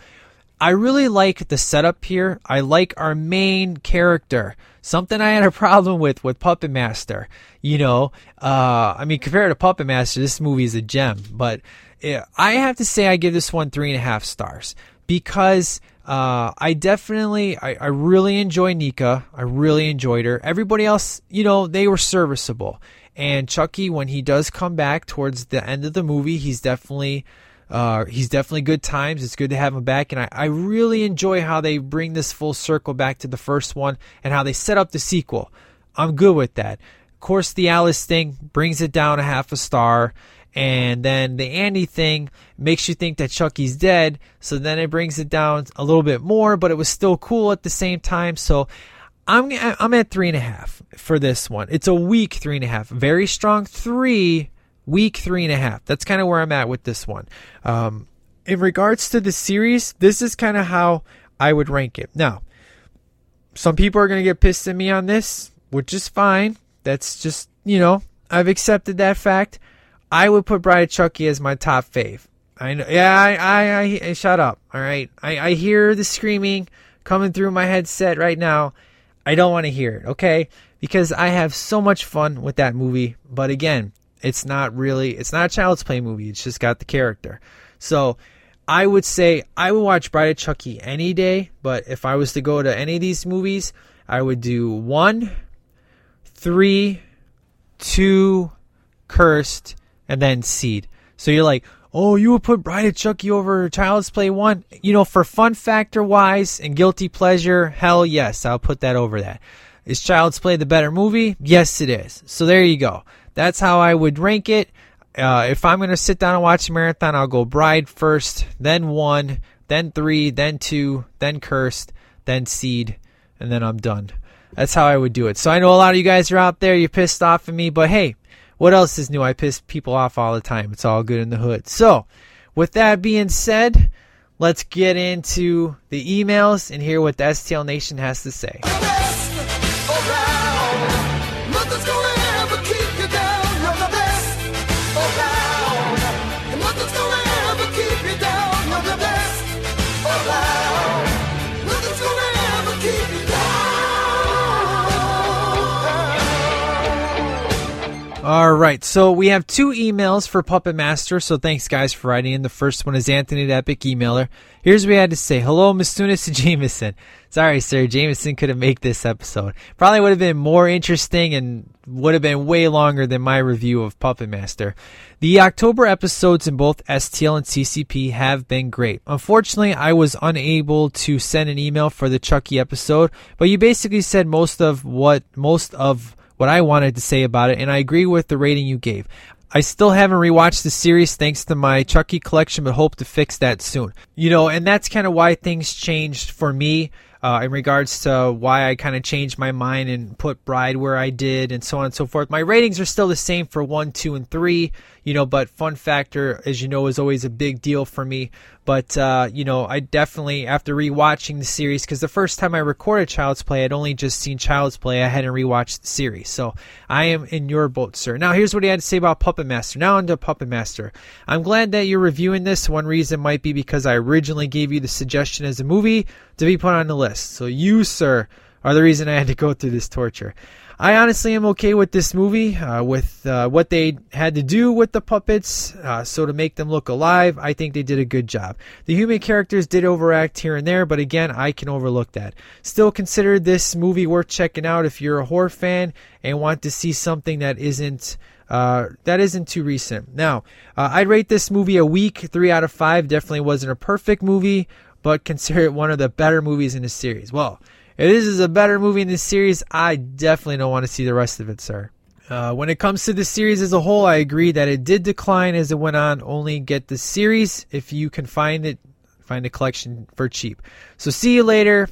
I really like the setup here. I like our main character. Something I had a problem with with Puppet Master. You know, uh, I mean, compared to Puppet Master, this movie is a gem. But I have to say, I give this one three and a half stars because uh, I definitely, I, I really enjoy Nika. I really enjoyed her. Everybody else, you know, they were serviceable. And Chucky, when he does come back towards the end of the movie, he's definitely, uh, he's definitely good times. It's good to have him back, and I, I really enjoy how they bring this full circle back to the first one and how they set up the sequel. I'm good with that. Of course, the Alice thing brings it down a half a star. And then the Andy thing makes you think that Chucky's dead. So then it brings it down a little bit more, but it was still cool at the same time. So I'm I'm at three and a half for this one. It's a weak three and a half. Very strong three, weak three and a half. That's kind of where I'm at with this one. Um, in regards to the series, this is kind of how I would rank it. Now, some people are going to get pissed at me on this, which is fine. That's just, you know, I've accepted that fact. I would put Bride of Chucky as my top fave. I know. Yeah, I, I, I, shut up. All right. I, I hear the screaming coming through my headset right now. I don't want to hear it. Okay, because I have so much fun with that movie. But again, It's not really, it's not a child's play movie. It's just got the character. So I would say I would watch Bride of Chucky any day, but if I was to go to any of these movies, I would do one, three, two, cursed, and then seed. So you're like, oh, you would put Bride of Chucky over Child's Play 1? You know, for fun factor wise and guilty pleasure, hell yes, I'll put that over that. Is Child's Play the better movie? Yes, it is. So there you go. That's how I would rank it. Uh, if I'm going to sit down and watch a marathon, I'll go Bride first, then 1, then 3, then 2, then Cursed, then Seed, and then I'm done. That's how I would do it. So I know a lot of you guys are out there, you're pissed off at me, but hey, what else is new? I piss people off all the time. It's all good in the hood. So, with that being said, let's get into the emails and hear what the STL Nation has to say. All right, so we have two emails for Puppet Master, so thanks guys for writing in. The first one is Anthony the Epic Emailer. Here's what he had to say. Hello, Mistunis Jameson. Sorry, sir, Jameson couldn't make this episode. Probably would have been more interesting and would have been way longer than my review of Puppet Master. The October episodes in both STL and CCP have been great. Unfortunately, I was unable to send an email for the Chucky episode, but you basically said most of what most of what I wanted to say about it, and I agree with the rating you gave. I still haven't rewatched the series thanks to my Chucky collection, but hope to fix that soon. You know, and that's kind of why things changed for me uh, in regards to why I kind of changed my mind and put Bride where I did and so on and so forth. My ratings are still the same for one, two, and three, you know, but fun factor, as you know, is always a big deal for me. But, uh, you know, I definitely, after rewatching the series, because the first time I recorded Child's Play, I'd only just seen Child's Play. I hadn't rewatched the series. So I am in your boat, sir. Now, here's what he had to say about Puppet Master. Now, into Puppet Master. I'm glad that you're reviewing this. One reason might be because I originally gave you the suggestion as a movie to be put on the list. So you, sir, are the reason I had to go through this torture. I honestly am okay with this movie, uh, with uh, what they had to do with the puppets, uh, so to make them look alive. I think they did a good job. The human characters did overact here and there, but again, I can overlook that. Still consider this movie worth checking out if you're a horror fan and want to see something that isn't. Uh, that isn't too recent. Now, uh, I'd rate this movie a weak three out of five. Definitely wasn't a perfect movie, but consider it one of the better movies in the series. Well, if this is a better movie in this series, I definitely don't want to see the rest of it, sir. Uh, when it comes to the series as a whole, I agree that it did decline as it went on. Only get the series if you can find it, find a collection for cheap. So see you later,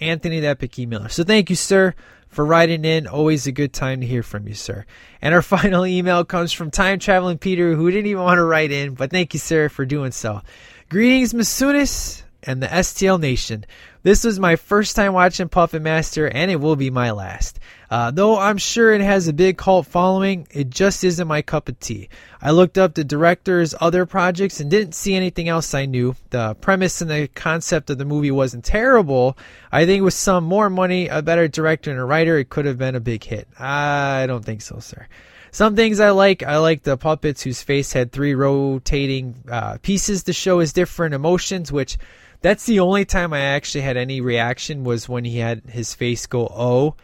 Anthony the Epic Emailer. So thank you, sir, for writing in. Always a good time to hear from you, sir. And our final email comes from Time Traveling Peter, who didn't even want to write in, but thank you, sir, for doing so. Greetings, Masunis and the STL Nation. This was my first time watching Puppet Master, and it will be my last. Uh, though I'm sure it has a big cult following, it just isn't my cup of tea. I looked up the director's other projects and didn't see anything else I knew. The premise and the concept of the movie wasn't terrible. I think with some more money, a better director and a writer, it could have been a big hit. I don't think so, sir. Some things I like, I like the puppets whose face had three rotating uh, pieces to show his different emotions, which that's the only time I actually had any reaction was when he had his face go oh.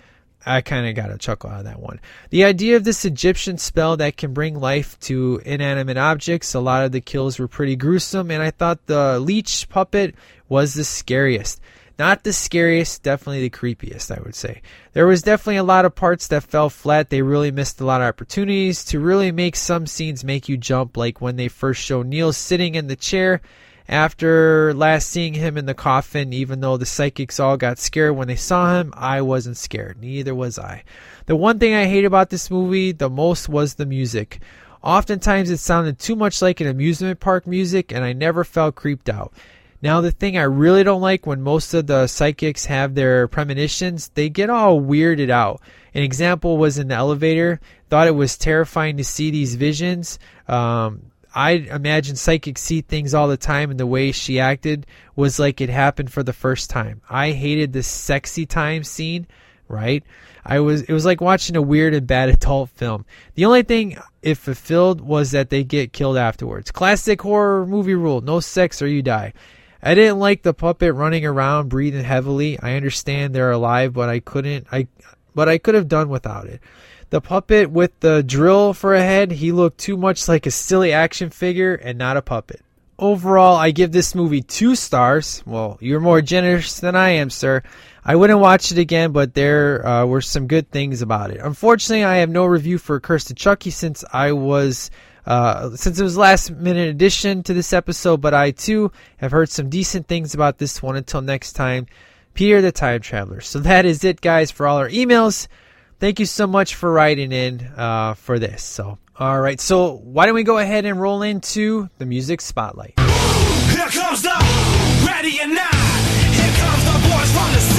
I kind of got a chuckle out of that one. The idea of this Egyptian spell that can bring life to inanimate objects, a lot of the kills were pretty gruesome, and I thought the leech puppet was the scariest. Not the scariest, definitely the creepiest, I would say. There was definitely a lot of parts that fell flat. They really missed a lot of opportunities to really make some scenes make you jump, like when they first show Neil sitting in the chair after last seeing him in the coffin, even though the psychics all got scared when they saw him, I wasn't scared. Neither was I. The one thing I hate about this movie the most was the music. Oftentimes it sounded too much like an amusement park music, and I never felt creeped out. Now, the thing I really don't like when most of the psychics have their premonitions, they get all weirded out. An example was in the elevator. Thought it was terrifying to see these visions. Um, I imagine psychics see things all the time, and the way she acted was like it happened for the first time. I hated the sexy time scene right? I was it was like watching a weird and bad adult film. The only thing it fulfilled was that they get killed afterwards. Classic horror movie rule: no sex or you die. I didn't like the puppet running around breathing heavily. I understand they're alive, but I couldn't I but I could have done without it. The puppet with the drill for a head, he looked too much like a silly action figure and not a puppet. Overall, I give this movie two stars. Well, you're more generous than I am, sir. I wouldn't watch it again, but there uh, were some good things about it. Unfortunately, I have no review for Curse of Chucky since I was uh, since it was last minute addition to this episode, but I too have heard some decent things about this one. Until next time, Peter the Time Traveler. So that is it, guys, for all our emails. Thank you so much for writing in uh, for this. So, all right. So, why don't we go ahead and roll into the music spotlight? Here comes the ready not. Here comes the boys from the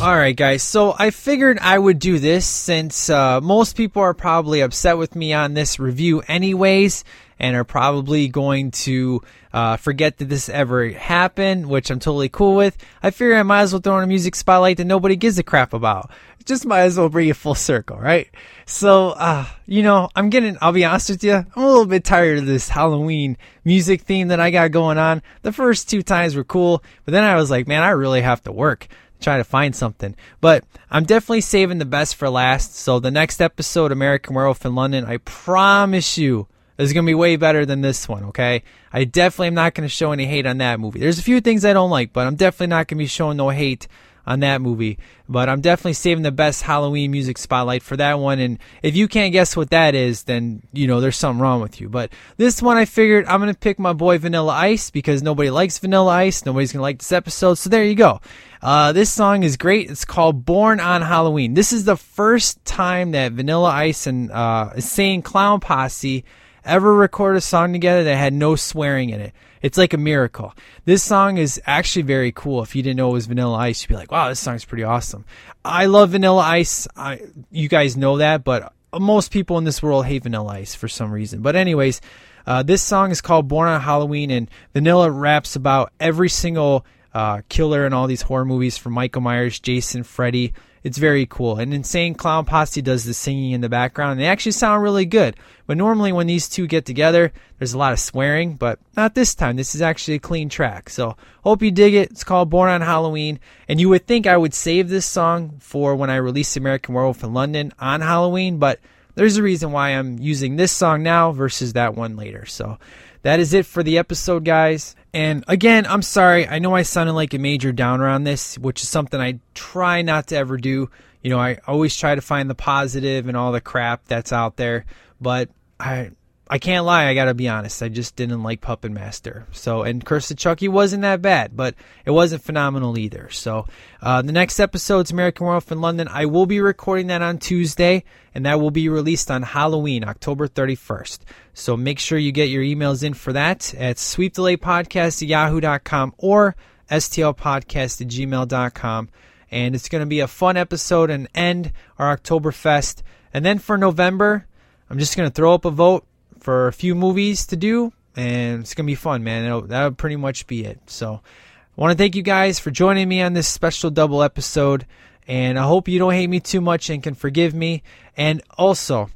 All right, guys. So I figured I would do this since uh, most people are probably upset with me on this review, anyways, and are probably going to uh, forget that this ever happened, which I'm totally cool with. I figure I might as well throw in a music spotlight that nobody gives a crap about. Just might as well bring it full circle, right? So, uh, you know, I'm getting, I'll be honest with you, I'm a little bit tired of this Halloween music theme that I got going on. The first two times were cool, but then I was like, man, I really have to work try to find something. But I'm definitely saving the best for last. So the next episode, American Werewolf in London, I promise you is going to be way better than this one, okay? I definitely am not going to show any hate on that movie. There's a few things I don't like, but I'm definitely not going to be showing no hate on that movie. But I'm definitely saving the best Halloween music spotlight for that one. And if you can't guess what that is, then, you know, there's something wrong with you. But this one, I figured I'm to pick my boy Vanilla Ice because nobody likes Vanilla Ice. Nobody's to like this episode. So there you go. Uh, this song is great. It's called Born on Halloween. This is the first time that Vanilla Ice and uh, Insane Clown Posse ever record a song together that had no swearing in it. It's like a miracle. This song is actually very cool. If you didn't know it was Vanilla Ice, you'd be like, wow, this song's pretty awesome. I love Vanilla Ice. I, you guys know that, but most people in this world hate Vanilla Ice for some reason. But, anyways, uh, this song is called Born on Halloween, and Vanilla raps about every single uh, killer in all these horror movies from Michael Myers, Jason, Freddy. It's very cool. And Insane Clown Posse does the singing in the background. And they actually sound really good. But normally when these two get together, there's a lot of swearing, but not this time. This is actually a clean track. So hope you dig it. It's called Born on Halloween. And you would think I would save this song for when I release American Werewolf in London on Halloween, but there's a reason why I'm using this song now versus that one later. So that is it for the episode, guys. And again, I'm sorry. I know I sounded like a major downer on this, which is something I try not to ever do. You know, I always try to find the positive and all the crap that's out there, but I I can't lie, I gotta be honest. I just didn't like Puppet Master. So, and Curse of Chucky wasn't that bad, but it wasn't phenomenal either. So, uh, the next episode's American Werewolf in London. I will be recording that on Tuesday, and that will be released on Halloween, October 31st. So, make sure you get your emails in for that at sweepdelaypodcast at yahoo.com or stlpodcast at gmail.com. And it's going to be a fun episode and end our Oktoberfest. And then for November, I'm just going to throw up a vote for a few movies to do, and it's gonna be fun, man. It'll, that'll pretty much be it. So, I want to thank you guys for joining me on this special double episode, and I hope you don't hate me too much and can forgive me. And also,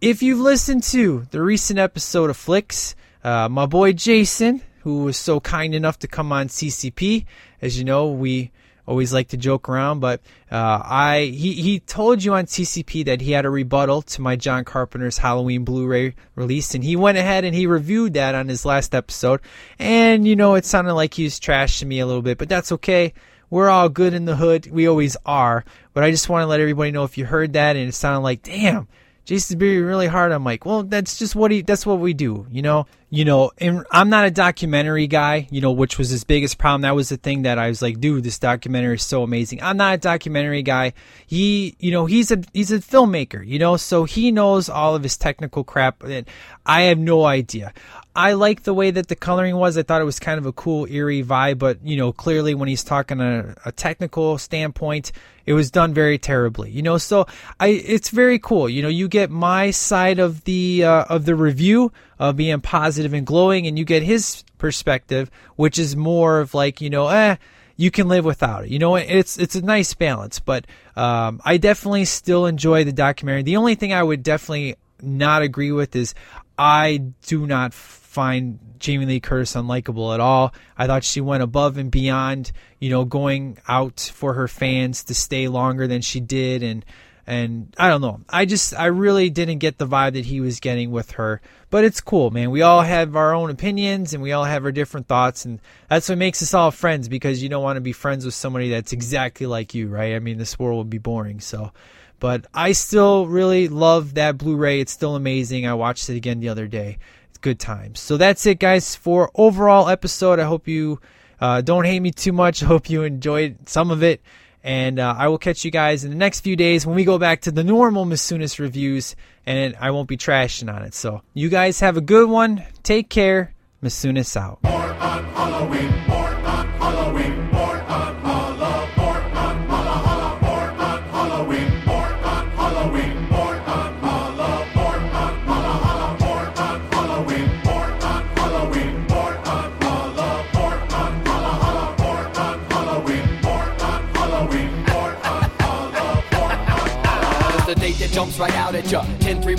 if you've listened to the recent episode of Flicks, uh, my boy Jason, who was so kind enough to come on CCP, as you know, we always like to joke around, but uh, I he, he told you on TCP that he had a rebuttal to my John Carpenter's Halloween Blu-ray release, and he went ahead and he reviewed that on his last episode. And you know, it sounded like he was trashing me a little bit, but that's okay. We're all good in the hood. We always are. But I just want to let everybody know if you heard that and it sounded like, damn, Jason's being really hard. I'm like, well, that's just what he. That's what we do, you know. You know, and I'm not a documentary guy, you know, which was his biggest problem. That was the thing that I was like, dude, this documentary is so amazing. I'm not a documentary guy. He, you know, he's a he's a filmmaker, you know, so he knows all of his technical crap, and I have no idea. I like the way that the coloring was. I thought it was kind of a cool, eerie vibe, but you know, clearly when he's talking a, a technical standpoint, it was done very terribly. You know, so I it's very cool. You know, you get my side of the uh, of the review of being positive and glowing, and you get his perspective, which is more of like you know, eh you can live without it. You know, it's it's a nice balance, but um, I definitely still enjoy the documentary. The only thing I would definitely not agree with is I do not find Jamie Lee Curtis unlikable at all. I thought she went above and beyond, you know, going out for her fans to stay longer than she did and and I don't know. I just I really didn't get the vibe that he was getting with her. But it's cool, man. We all have our own opinions and we all have our different thoughts and that's what makes us all friends because you don't want to be friends with somebody that's exactly like you, right? I mean, this world would be boring. So, but I still really love that Blu-ray. It's still amazing. I watched it again the other day. Good times. So that's it guys for overall episode. I hope you uh, don't hate me too much. I hope you enjoyed some of it. And uh, I will catch you guys in the next few days when we go back to the normal Masunis reviews, and I won't be trashing on it. So you guys have a good one. Take care. Masunis out. the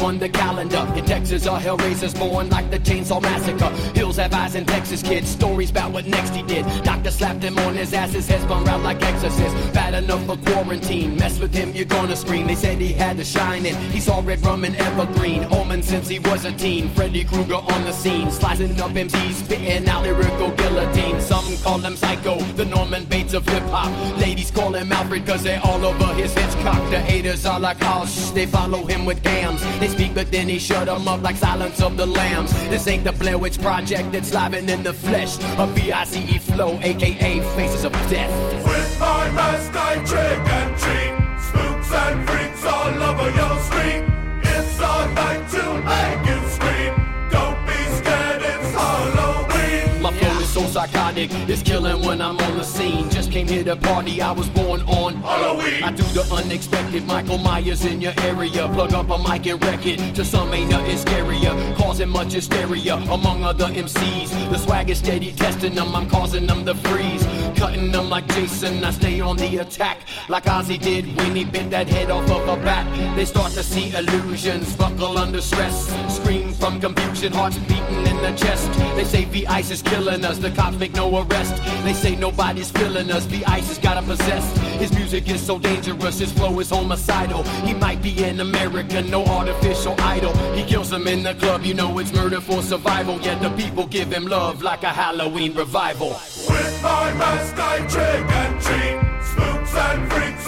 1031 the Texas, a hellraiser's born like the Chainsaw Massacre. Hills have eyes in Texas, kids. Stories about what next he did. Doctor slapped him on his ass, his head spun round like exorcist. Bad enough for quarantine. Mess with him, you're gonna scream. They said he had the shine in. He saw red rum and evergreen. Omen since he was a teen. Freddy Krueger on the scene. Slicing up MCs, spitting out lyrical guillotine. Some call him Psycho, the Norman Bates of hip hop. Ladies call him Alfred, cause they're all over his Hitchcock. The haters are like, oh they follow him with gams. They speak, but then he shut them up like Silence of the Lambs. This ain't the Blair Witch Project, it's live and in the flesh. A B-I-C-E flow, aka Faces of Death. With my mask I trick and treat Spooks and freaks all over your psychotic, it's killing when I'm on the scene. Just came here to party, I was born on Halloween. I do the unexpected, Michael Myers in your area. Plug up a mic and wreck it. To some ain't nothing scarier, causing much hysteria among other MCs. The swag is steady testing them, I'm causing them to freeze. Cutting them like Jason, I stay on the attack. Like Ozzy did when he bit that head off of a bat. They start to see illusions, buckle under stress. Scream from confusion, hearts beating in the chest. They say the Ice is killing us, the cops make no arrest. They say nobody's feeling us, the Ice has gotta possess. His music is so dangerous, his flow is homicidal. He might be an American, no artificial idol. He kills them in the club, you know it's murder for survival. Yet the people give him love like a Halloween revival. With my mask I trick and treat Spooks and freaks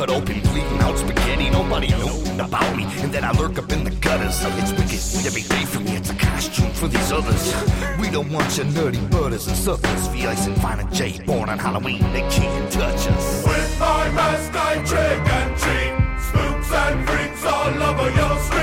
cut open, bleeding out spaghetti. Nobody knew about me, and then I lurk up in the gutters. It's wicked every day for me. It's a costume for these others. We don't want your nerdy butters and suckers. V Ice and and J, born on Halloween, they can't touch us. With my mask I trick and treat Spooks and freaks all over your street